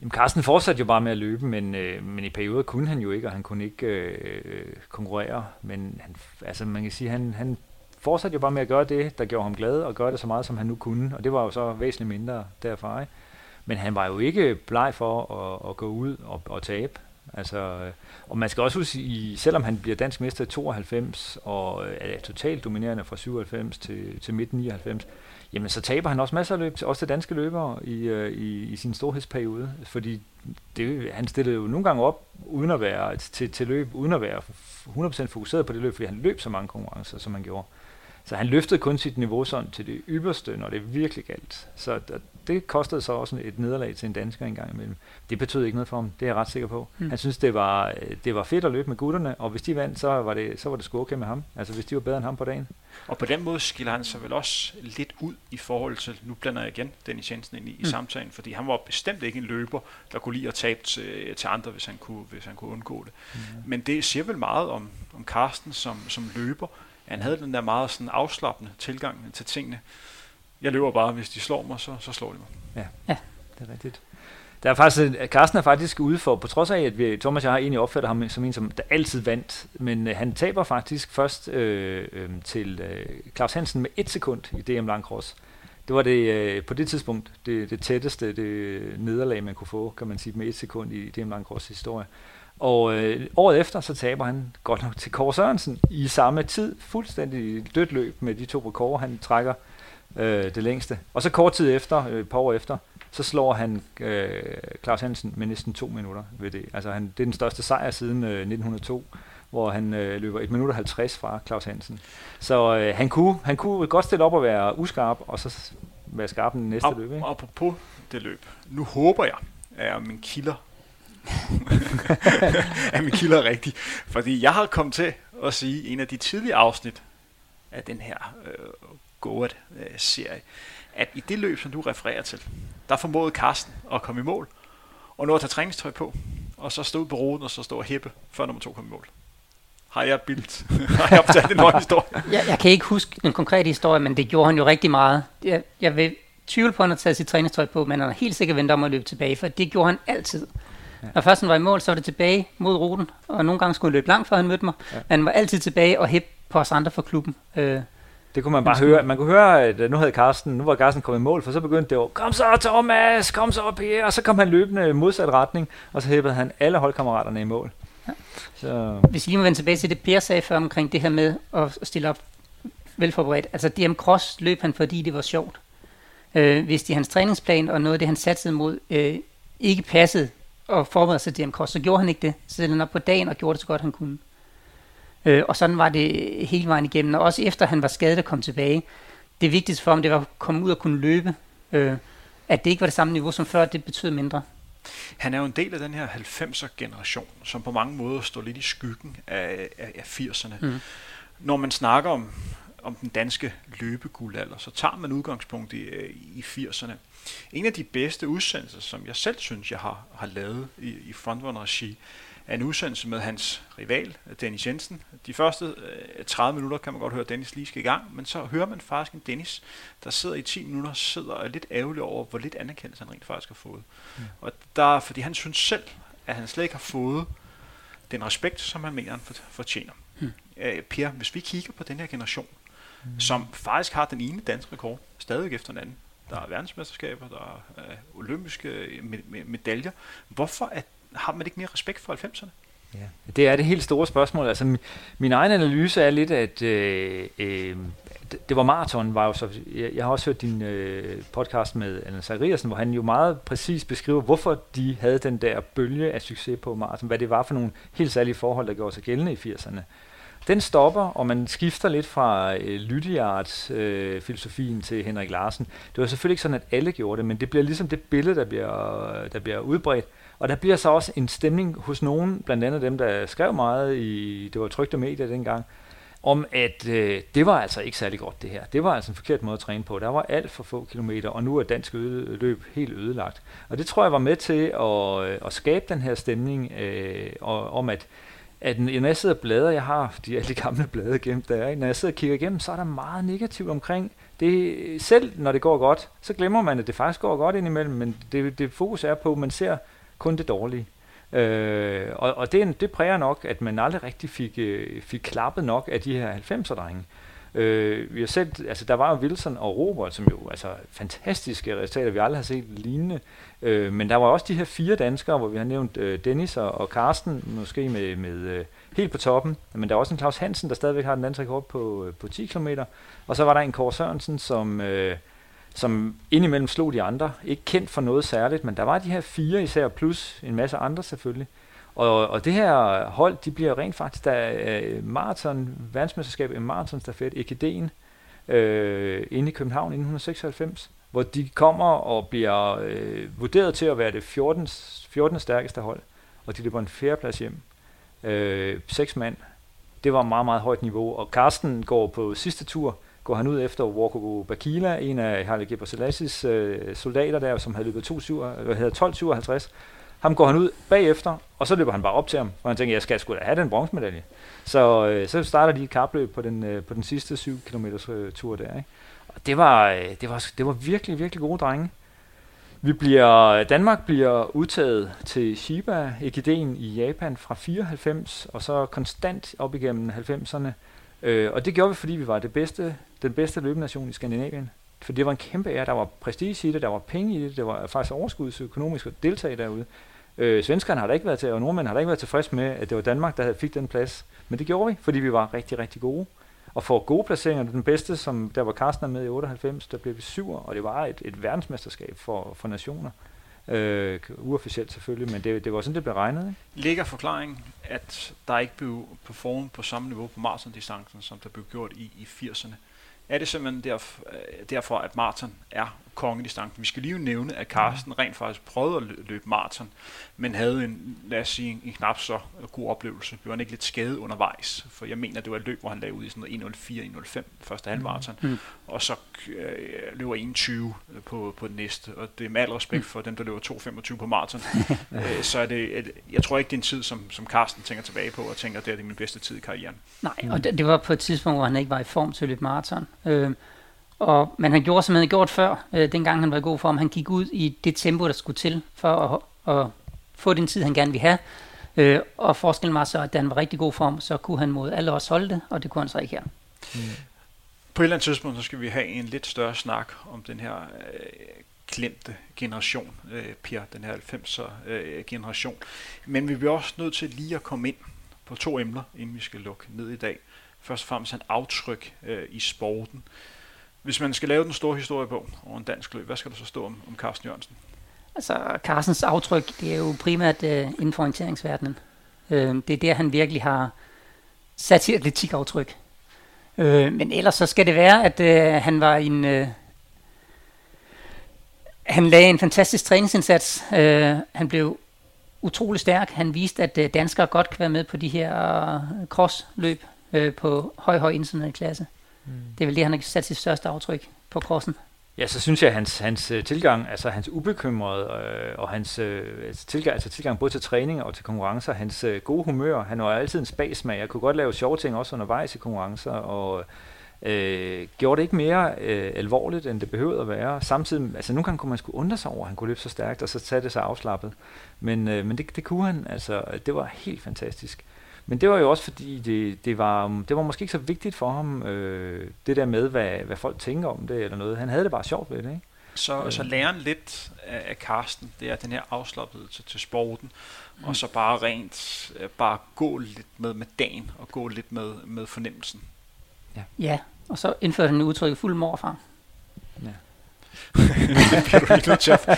Jamen, Carsten fortsatte jo bare med at løbe, men, øh, men i perioder kunne han jo ikke, og han kunne ikke øh, konkurrere. Men han, altså, man kan sige, han, han fortsatte jo bare med at gøre det, der gjorde ham glad, og gøre det så meget, som han nu kunne. Og det var jo så væsentligt mindre derfra. Ikke? Men han var jo ikke bleg for at, at gå ud og, og tabe. Altså, øh, og man skal også huske, i, selvom han bliver dansk mester i 92 og øh, er totalt dominerende fra 97 til, til midt 99, jamen så taber han også masser af løb, til, også til danske løbere i, øh, i, i sin storhedsperiode, fordi det, han stillede jo nogle gange op uden at være til, til løb, uden at være 100% fokuseret på det løb, fordi han løb så mange konkurrencer, som han gjorde. Så han løftede kun sit niveau sådan til det ypperste, når det virkelig galt. Så det kostede så også et nederlag til en dansker en gang imellem. Det betød ikke noget for ham, det er jeg ret sikker på. Mm. Han synes, det var, det var fedt at løbe med gutterne, og hvis de vandt, så var det, så var det sgu okay med ham. Altså hvis de var bedre end ham på dagen. Og på den måde skiller han sig vel også lidt ud i forhold til, nu blander jeg igen Dennis Jensen ind i, mm. i samtalen, fordi han var bestemt ikke en løber, der kunne lide at tabe til, til andre, hvis han kunne, hvis han kunne undgå det. Mm. Men det siger vel meget om, om Carsten som, som løber, han havde den der meget sådan afslappende tilgang til tingene. Jeg løber bare, hvis de slår mig, så, så slår de mig. Ja, ja. det er rigtigt. Der er faktisk, Carsten er faktisk ude for, på trods af, at vi, Thomas og jeg har egentlig opfattet ham som en, som der altid vandt, men øh, han taber faktisk først øh, øh, til øh, Claus Hansen med et sekund i DM Langcross. Det var det øh, på det tidspunkt det, det tætteste det nederlag, man kunne få, kan man sige, med et sekund i DM Langcross historie. Og øh, året efter, så taber han godt nok til Kåre Sørensen i samme tid, fuldstændig dødt løb med de to rekorder, han trækker øh, det længste. Og så kort tid efter, øh, et par år efter, så slår han øh, Claus Hansen med næsten to minutter ved det. Altså han, det er den største sejr siden øh, 1902, hvor han øh, løber 1 minut og 50 fra Claus Hansen. Så øh, han, kunne, han kunne godt stille op og være uskarp, og så være skarp den næste og, løb. Ikke? Apropos det løb. Nu håber jeg, at min kilder er min kilder rigtig. Fordi jeg har kommet til at sige en af de tidlige afsnit af den her øh, Goat-serie, øh, at i det løb, som du refererer til, der formåede Carsten at komme i mål, og nå at tage træningstøj på, og så stå på roden, og så stå og hæppe, før nummer to kom i mål. Har jeg bildt? har jeg fortalt en høj historie? Jeg, jeg kan ikke huske den konkrete historie, men det gjorde han jo rigtig meget. Jeg, jeg vil tvivle på, at han har taget sit træningstøj på, men han har helt sikkert vendt om at løbe tilbage, for det gjorde han altid. Ja. Når først han var i mål, så var det tilbage mod ruten, og nogle gange skulle han løbe langt, før han mødte mig. Ja. Men han var altid tilbage og hæppe på os andre fra klubben. Øh, det kunne man bare høre. Man kunne høre, at øh, nu havde Carsten, nu var Carsten kommet i mål, for så begyndte det jo, kom så Thomas, kom så her, og så kom han løbende i modsat retning, og så hæppede han alle holdkammeraterne i mål. Ja. Så. Hvis vi lige må vende tilbage til det, Per sagde før omkring det her med at stille op velforberedt. Altså DM Cross løb han, fordi det var sjovt. Øh, hvis de hans træningsplan og noget af det, han satte mod, øh, ikke passede og forberede sig DM Cross, så gjorde han ikke det. Så stillede han op på dagen og gjorde det så godt, han kunne. Øh, og sådan var det hele vejen igennem. Og også efter han var skadet og kom tilbage. Det vigtigste for ham, det var at komme ud og kunne løbe. Øh, at det ikke var det samme niveau som før, det betød mindre. Han er jo en del af den her 90'er generation, som på mange måder står lidt i skyggen af, af, af 80'erne. Mm. Når man snakker om, om den danske løbeguldalder, så tager man udgangspunkt i, i 80'erne. En af de bedste udsendelser, som jeg selv synes, jeg har, har lavet i, i frontrunner-regi, af en udsendelse med hans rival, Dennis Jensen. De første øh, 30 minutter kan man godt høre, at Dennis lige skal i gang, men så hører man faktisk en Dennis, der sidder i 10 minutter, sidder og er lidt ærgerlig over, hvor lidt anerkendelse han rent faktisk har fået. Mm. Og der, fordi han synes selv, at han slet ikke har fået den respekt, som han mener, han fortjener. Mm. Øh, per, hvis vi kigger på den her generation, mm. som faktisk har den ene danske rekord, stadig efter den anden, der er verdensmesterskaber, der er øh, olympiske øh, medaljer. Hvorfor er har man ikke mere respekt for 90'erne? Ja, det er det helt store spørgsmål. Altså, min, min egen analyse er lidt, at øh, øh, det, var maraton, var jo så, jeg, jeg har også hørt din øh, podcast med Anna Zachariasen, hvor han jo meget præcis beskriver, hvorfor de havde den der bølge af succes på maraton, hvad det var for nogle helt særlige forhold, der gjorde sig gældende i 80'erne. Den stopper, og man skifter lidt fra øh, Lydiard-filosofien øh, til Henrik Larsen. Det var selvfølgelig ikke sådan, at alle gjorde det, men det bliver ligesom det billede, der bliver, der bliver udbredt. Og der bliver så også en stemning hos nogen, blandt andet dem, der skrev meget i, det var trygte medier dengang, om at øh, det var altså ikke særlig godt det her. Det var altså en forkert måde at træne på. Der var alt for få kilometer, og nu er dansk øde, løb helt ødelagt. Og det tror jeg var med til at, øh, at skabe den her stemning øh, og, om, at, at når jeg sidder og bladrer, jeg har de alle de gamle blade gemt der, når jeg sidder og kigger igennem, så er der meget negativt omkring det, selv når det går godt, så glemmer man, at det faktisk går godt indimellem, men det, det fokus er på, at man ser kun det dårlige. Øh, og og det, det præger nok, at man aldrig rigtig fik, øh, fik klappet nok af de her 90'er-drenge. Øh, Øh, vi har set, altså der var jo Wilson og Robert, som jo altså fantastiske resultater, vi aldrig har set lignende. Øh, men der var også de her fire danskere, hvor vi har nævnt øh, Dennis og, og Carsten, måske med, med øh, helt på toppen. Men der er også en Claus Hansen, der stadigvæk har den anden rekord på, øh, på 10 km. Og så var der en Kåre Sørensen, som... Øh, som indimellem slog de andre. Ikke kendt for noget særligt, men der var de her fire især, plus en masse andre selvfølgelig. Og, og det her hold, de bliver rent faktisk, der er øh, maraton, verdensmesterskab i maratonstafet, EKD'en, øh, inde i København i 1996, hvor de kommer og bliver øh, vurderet til at være det 14. 14. stærkeste hold, og de løber en fjerdeplads hjem. Øh, seks mand. Det var meget, meget højt niveau, og Carsten går på sidste tur, går han ud efter Walko Bakila, en af Harald Gebrselassis øh, soldater der, som havde løbet 12.57. Ham går han ud bagefter, og så løber han bare op til ham, og han tænker, jeg skal sgu da have den bronzemedalje. Så, øh, så starter de et kapløb på den, øh, på den sidste 7 km øh, tur der. Ikke? Og det var, øh, det, var, det var virkelig, virkelig gode drenge. Vi bliver, Danmark bliver udtaget til Shiba Ekiden i Japan fra 94, og så konstant op igennem 90'erne. Øh, og det gjorde vi, fordi vi var det bedste, den bedste løbenation i Skandinavien. For det var en kæmpe ære. Der var prestige i det, der var penge i det, der var faktisk overskudsøkonomisk at deltage derude. Øh, svenskerne har der ikke været til, og nordmænd har der ikke været tilfreds med, at det var Danmark, der fik den plads. Men det gjorde vi, fordi vi var rigtig, rigtig gode. Og for gode placeringer, den bedste, som der var Carsten med i 98, der blev vi syv, og det var et, et verdensmesterskab for, for nationer. Øh, uofficielt selvfølgelig, men det, det var sådan, det blev regnet. Ikke? Ligger forklaringen, at der ikke blev performet på samme niveau på maratondistancen, som der blev gjort i, i 80'erne? Er det simpelthen derf, øh, derfor, at maraton er kongedistancen. Vi skal lige nævne, at Carsten rent faktisk prøvede at løbe maraton, men havde en, lad os sige, en, en knap så god oplevelse. Blev han ikke lidt skadet undervejs? For jeg mener, det var et løb, hvor han lavede ud i sådan noget 1.04-1.05 første halvmaraton, mm. og så øh, løber 21 på, på den næste. Og det er med al respekt for dem, der løber 2.25 på maraton. øh, så er det, et, jeg tror ikke, det er en tid, som, som Carsten tænker tilbage på, og tænker, det er det min bedste tid i karrieren. Nej, og det, det var på et tidspunkt, hvor han ikke var i form til at løbe maraton. Øh, og, men han gjorde, som han havde gjort før, øh, dengang han var i god form. Han gik ud i det tempo, der skulle til for at, at få den tid, han gerne ville have. Øh, og forskellen var så, at da han var rigtig god form, så kunne han mod alle os holde det, og det kunne han så ikke her. Mm. På et eller andet tidspunkt, så skal vi have en lidt større snak om den her øh, glemte generation, øh, Per, den her 90'er øh, generation. Men vi bliver også nødt til lige at komme ind på to emner, inden vi skal lukke ned i dag. Først og fremmest en aftryk øh, i sporten. Hvis man skal lave den store historie på over en dansk løb, hvad skal der så stå om, om Carsten Jørgensen? Altså, Carstens aftryk, det er jo primært øh, inden for orienteringsverdenen. Øh, det er der, han virkelig har sat sit atletikaftryk. Øh, men ellers så skal det være, at øh, han var en... Øh, han lagde en fantastisk træningsindsats. Øh, han blev utrolig stærk. Han viste, at øh, danskere godt kan være med på de her øh, crossløb øh, på høj, høj international klasse. Mm. Det er vel det, han har sat sit største aftryk på crossen. Ja, så synes jeg, at hans, hans uh, tilgang, altså hans ubekymrede øh, og hans øh, altså tilgang, altså tilgang både til træning og til konkurrencer, hans øh, gode humør, han var altid en spagsmag. Jeg kunne godt lave sjove ting også undervejs i konkurrencer, og øh, gjorde det ikke mere øh, alvorligt, end det behøvede at være. Samtidig, altså nogle gange kunne man skulle undre sig over, at han kunne løbe så stærkt, og så tage det så afslappet. Men, øh, men det, det kunne han, altså det var helt fantastisk. Men det var jo også fordi, det, det, var, det var måske ikke så vigtigt for ham, øh, det der med, hvad, hvad folk tænker om det eller noget. Han havde det bare sjovt ved det, ikke? Så, øh. så læren lidt af, af Karsten, det er den her afslappet til, til sporten, mm. og så bare rent, øh, bare gå lidt med med dagen, og gå lidt med, med fornemmelsen. Ja. ja, og så indførte han udtrykket fuld morfar. Ja. det bliver du lige nødt til at,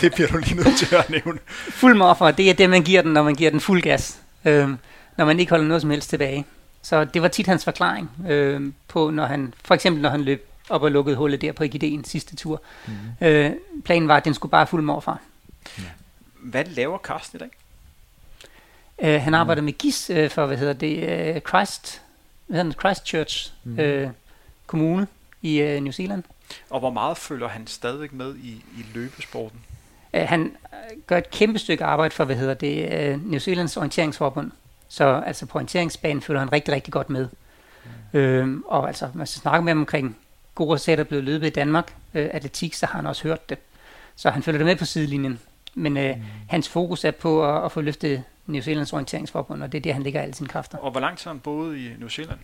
det bliver du lige nødt til at nævne. Fuld morfar, det er det, man giver den, når man giver den fuld gas øh, når man ikke holder noget som helst tilbage. Så det var tit hans forklaring øh, på, når han, for eksempel når han løb op og lukkede hullet der på IGD'en sidste tur. Mm. Øh, planen var, at den skulle bare fuld morfar. Ja. Hvad laver Carsten i dag? Øh, han arbejder mm. med GIS øh, for, hvad hedder det, øh, Christ, hvad hedder det, Christchurch mm. øh, kommune i øh, New Zealand. Og hvor meget følger han stadigvæk med i, i løbesporten? Øh, han gør et kæmpe stykke arbejde for, hvad hedder det, uh, New Zealands orienteringsforbund. Så altså på orienteringsbanen følger han rigtig, rigtig godt med. Mm. Øhm, og altså, man skal snakke med ham omkring gode sæt, der er blevet løbet i Danmark, øh, atletik, så har han også hørt det. Så han følger det med på sidelinjen. Men øh, mm. hans fokus er på at, at få løftet New Zealands orienteringsforbund, og det er der, han ligger alle sine kræfter. Og hvor lang tid har han boet i New Zealand?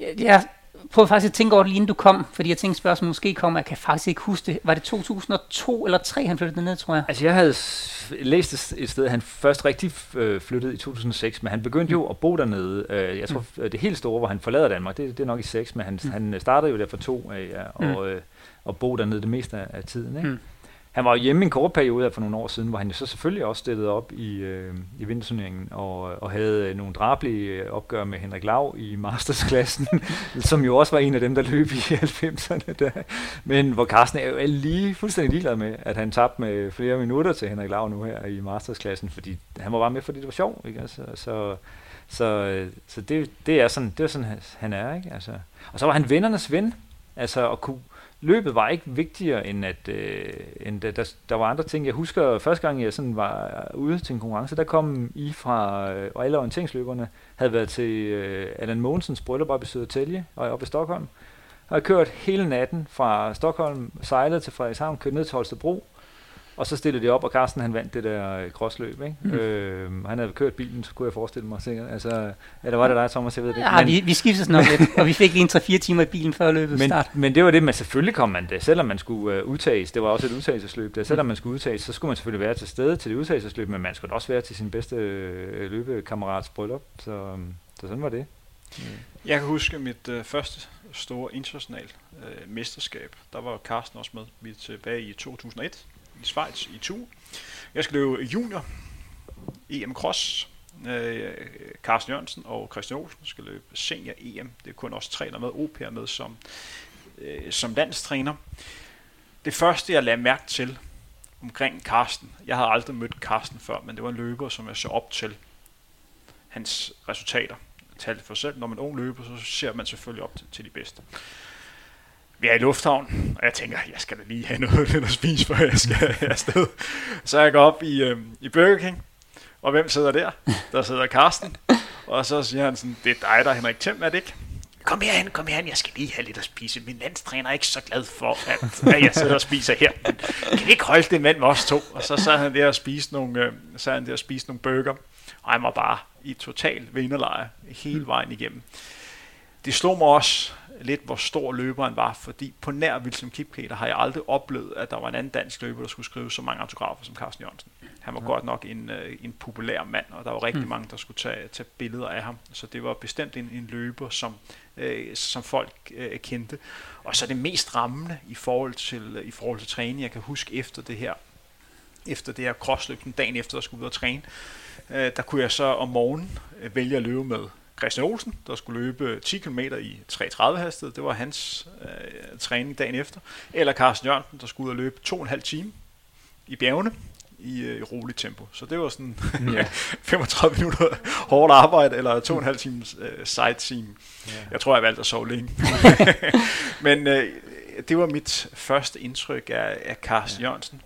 Ja, ja prøv faktisk at tænke over det lige inden du kom, fordi jeg tænkte spørgsmålet måske kommer, jeg kan faktisk ikke huske det. Var det 2002 eller 3, han flyttede ned, tror jeg? Altså jeg havde læst et sted, at han først rigtig øh, flyttede i 2006, men han begyndte jo at bo dernede. Øh, jeg tror, mm. det helt store, hvor han forlader Danmark, det, det er nok i 6, men han, mm. han startede jo der for to af, ja, og, mm. og bo dernede det meste af, af tiden. Ikke? Mm. Han var hjemme en kort periode for nogle år siden, hvor han jo så selvfølgelig også stillede op i, øh, i vinterturneringen og, og havde øh, nogle drablige øh, opgør med Henrik Lav i mastersklassen, som jo også var en af dem, der løb i 90'erne. Der. Men hvor Carsten er jo lige fuldstændig ligeglad med, at han tabte med flere minutter til Henrik Lav nu her i mastersklassen, fordi han var bare med, fordi det var sjov. Ikke? Altså, så, så, øh, så det, det, er sådan, det er sådan, han er. Ikke? Altså, og så var han vennernes ven, altså at kunne løbet var ikke vigtigere, end at øh, end der, der, der var andre ting. Jeg husker første gang, jeg sådan var ude til en konkurrence, der kom I fra, øh, og alle orienteringsløberne havde været til øh, Allan Mogensens bryllup op i Södertälje og op i Stockholm. Har kørt hele natten fra Stockholm, sejlet til Frederikshavn, kørt ned til Holstebro, og så stillede de op, og Carsten han vandt det der øh, crossløb. Ikke? Mm. Øh, han havde kørt bilen, så kunne jeg forestille mig sikkert. Altså, eller var det dig, Thomas? Jeg ved det ikke. Ja, men, vi, vi skiftede sådan lidt, og vi fik lige en 3-4 timer i bilen før løbet men, start. Men det var det, men selvfølgelig kom man det, selvom man skulle uh, udtages. Det var også et udtagelsesløb. Der. Selvom man skulle udtages, så skulle man selvfølgelig være til stede til det udtagelsesløb, men man skulle også være til sin bedste uh, løbekammerats bryllup. Så, um, så sådan var det. Mm. Jeg kan huske mit uh, første store internationale uh, mesterskab. Der var Carsten også med. Vi er tilbage i 2001 i Schweiz i Tour. Jeg skal løbe junior EM Cross. Øh, Carsten Jørgensen og Christian Olsen skal løbe senior EM. Det er kun også træner med, OPR med som, øh, som landstræner. Det første, jeg lagde mærke til omkring Carsten, jeg havde aldrig mødt Carsten før, men det var en løber, som jeg så op til hans resultater. Talte for selv, når man er ung løber, så ser man selvfølgelig op til, til de bedste vi er i lufthavn, og jeg tænker, jeg skal da lige have noget lidt at spise, før jeg skal afsted. Så jeg går op i, øh, i Burger King, og hvem sidder der? Der sidder Karsten, og så siger han sådan, det er dig, der er Henrik Thiem, er det ikke? Kom herhen, kom herhen, jeg skal lige have lidt at spise. Min landstræner er ikke så glad for, at, at jeg sidder og spiser her. Men kan vi ikke holde det mand med os to? Og så sad han der og spiste nogle, øh, sad han der og spiste nogle burger, og han var bare i total vinderleje hele vejen igennem. Det slog mig også, lidt, hvor stor løberen var, fordi på nær Wilson Kipketer har jeg aldrig oplevet, at der var en anden dansk løber, der skulle skrive så mange autografer som Carsten Jørgensen. Han var ja. godt nok en, øh, en populær mand, og der var rigtig mm. mange, der skulle tage, tage billeder af ham. Så det var bestemt en, en løber, som, øh, som folk øh, kendte. Og så det mest rammende i forhold til, i forhold til træning, jeg kan huske efter det her, efter det her crossløb, den dagen efter, jeg skulle ud og træne, øh, der kunne jeg så om morgenen øh, vælge at løbe med Christian Olsen, der skulle løbe 10 km i 3.30 hastighed. Det var hans øh, træning dagen efter. Eller Carsten Jørgensen, der skulle ud og løbe 2,5 time i bjergene i, øh, i roligt tempo. Så det var sådan ja. 35 minutter hårdt arbejde, eller 2,5 times øh, sightseeing. Ja. Jeg tror, jeg valgte at sove længe. Men øh, det var mit første indtryk af, af Carsten ja. Jørgensen.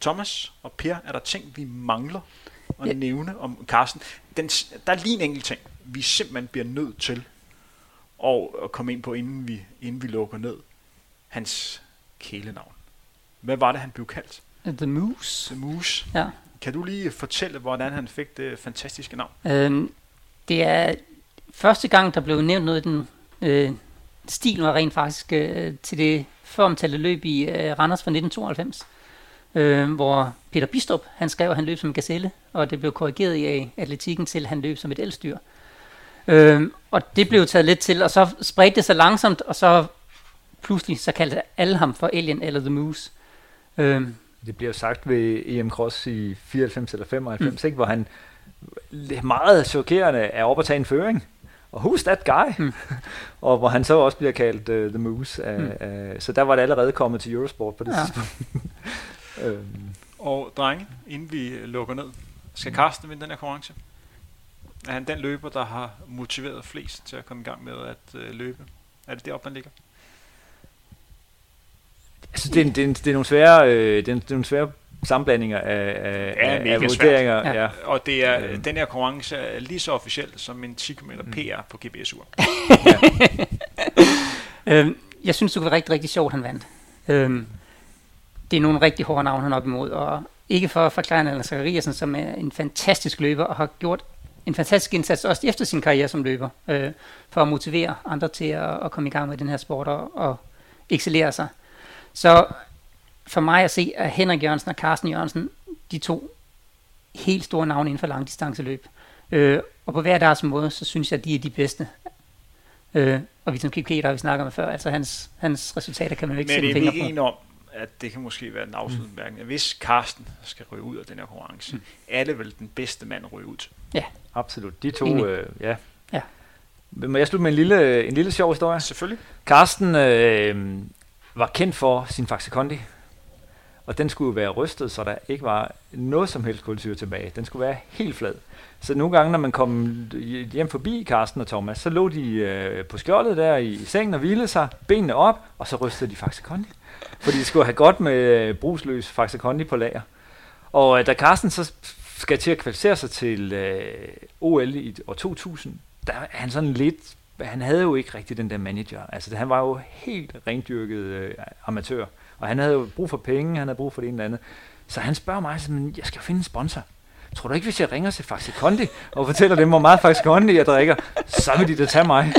Thomas og Per, er der ting, vi mangler at ja. nævne om Carsten? Den, der er lige en enkelt ting vi simpelthen bliver nødt til at, at komme ind på, inden vi, inden vi lukker ned. Hans kælenavn. Hvad var det, han blev kaldt? The Moose. The Moose. Ja. Kan du lige fortælle, hvordan han fik det fantastiske navn? Øhm, det er første gang, der blev nævnt noget i den øh, stil, var rent faktisk øh, til det føromtalte løb i øh, Randers fra 1992, øh, hvor Peter Bistrup, han skrev, at han løb som en gazelle, og det blev korrigeret i atletikken til, at han løb som et elstyr. Øh, og det blev taget lidt til, og så spredte det sig langsomt, og så pludselig så kaldte alle ham for Alien eller The Moose. Øh, det bliver sagt ved EM Cross i 94 eller 95, mm. ikke, hvor han meget chokerende er oppe at tage en føring. Og who's that guy? Mm. og hvor han så også bliver kaldt uh, The Moose. Uh, mm. uh, så der var det allerede kommet til Eurosport på det ja. tidspunkt. øhm. Og drenge, inden vi lukker ned, skal Carsten vinde den her konkurrence? Er han den løber, der har motiveret flest til at komme i gang med at øh, løbe? Er det deroppe, man ligger? Altså, det, er, det, er, det er nogle svære, øh, det er, det er nogle svære sammenblandinger af, af, ja, af vurderinger. Ja. Ja. Og det er, øhm. den her konkurrence er lige så officiel som en 10 km mm. PR på GPS-ur. ja. øhm, jeg synes, det var rigtig, rigtig sjovt, han vandt. Øhm, det er nogle rigtig hårde navne, han er op imod, og ikke for at forklare Allan Zachariasen, som er en fantastisk løber og har gjort en fantastisk indsats også efter sin karriere som løber, øh, for at motivere andre til at, at komme i gang med den her sport og, og excellere sig. Så for mig at se, at Henrik Jørgensen og Carsten Jørgensen, de to helt store navne inden for langdistanceløb. Øh, og på hver deres måde, så synes jeg, at de er de bedste. Øh, og vi som Kip Keter, vi snakker med før, altså hans, hans resultater kan man jo ikke sætte fingre på. Men det er om, at det kan måske være en afslutning. Mm. Hvis Carsten skal ryge ud af den her konkurrence, mm. er det vel den bedste mand at ryge ud? Ja. Absolut. De to, øh, ja. ja. Må jeg slutte med en lille, en lille sjov historie? Selvfølgelig. Carsten øh, var kendt for sin Faxe Kondi, og den skulle være rystet, så der ikke var noget som helst kulsyre tilbage. Den skulle være helt flad. Så nogle gange, når man kom hjem forbi Carsten og Thomas, så lå de øh, på skjoldet der i sengen og hvilede sig, benene op, og så rystede de faktisk Kondi. Fordi de skulle have godt med øh, brugsløs faktisk Kondi på lager. Og øh, da Carsten så skal til at kvalificere sig til øh, OL i år 2000, der er han sådan lidt han havde jo ikke rigtig den der manager. Altså, han var jo helt rendyrket øh, amatør. Og han havde jo brug for penge, han havde brug for det ene eller andet. Så han spørger mig, sådan, jeg skal finde en sponsor. Tror du ikke, hvis jeg ringer til Faxi Kondi og fortæller dem, hvor meget Faxi Kondi jeg drikker, så vil de da tage mig.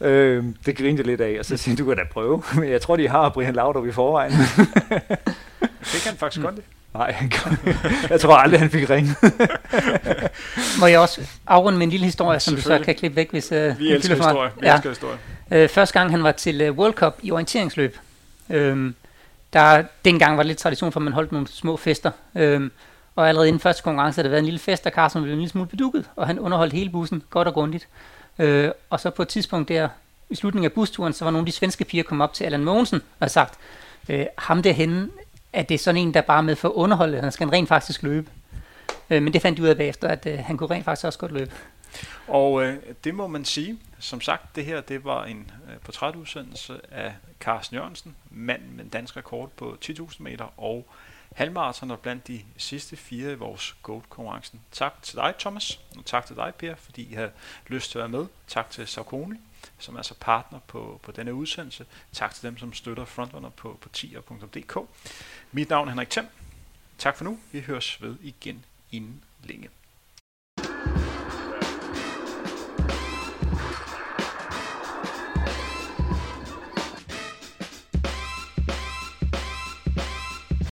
Øh, det grinte lidt af, og så siger du kan da prøve. Men jeg tror, de har Brian Laudrup i forvejen. Fik han faktisk godt det? Nej, jeg tror aldrig, han fik ringe. Må jeg også afrunde med en lille historie, som du så kan klippe væk, hvis uh, Vi elsker historie. Vi ja. elsker historie. Uh, første gang han var til uh, World Cup i orienteringsløb, uh, der dengang var det lidt tradition for, at man holdt nogle små fester. Øhm, og allerede inden første konkurrence havde der været en lille fest, der Carsten blev en lille smule bedukket, og han underholdt hele bussen godt og grundigt. Øh, og så på et tidspunkt der, i slutningen af busturen, så var nogle af de svenske piger kommet op til Allan Mogensen og havde sagt, øh, ham derhen, at det er sådan en, der bare med for underholdet. Han skal rent faktisk løbe. Øh, men det fandt de ud af bagefter, at øh, han kunne rent faktisk også godt løbe. Og øh, det må man sige. Som sagt, det her det var en øh, portrætudsendelse af Carsten Jørgensen, mand med en dansk rekord på 10.000 meter og halvmarathon og blandt de sidste fire i vores GOAT-konkurrencen. Tak til dig, Thomas, og tak til dig, Per, fordi I har lyst til at være med. Tak til Saucony, som er så partner på, på denne udsendelse. Tak til dem, som støtter Frontrunner på, på tier.dk. Mit navn er Henrik Thiem. Tak for nu. Vi høres ved igen inden længe.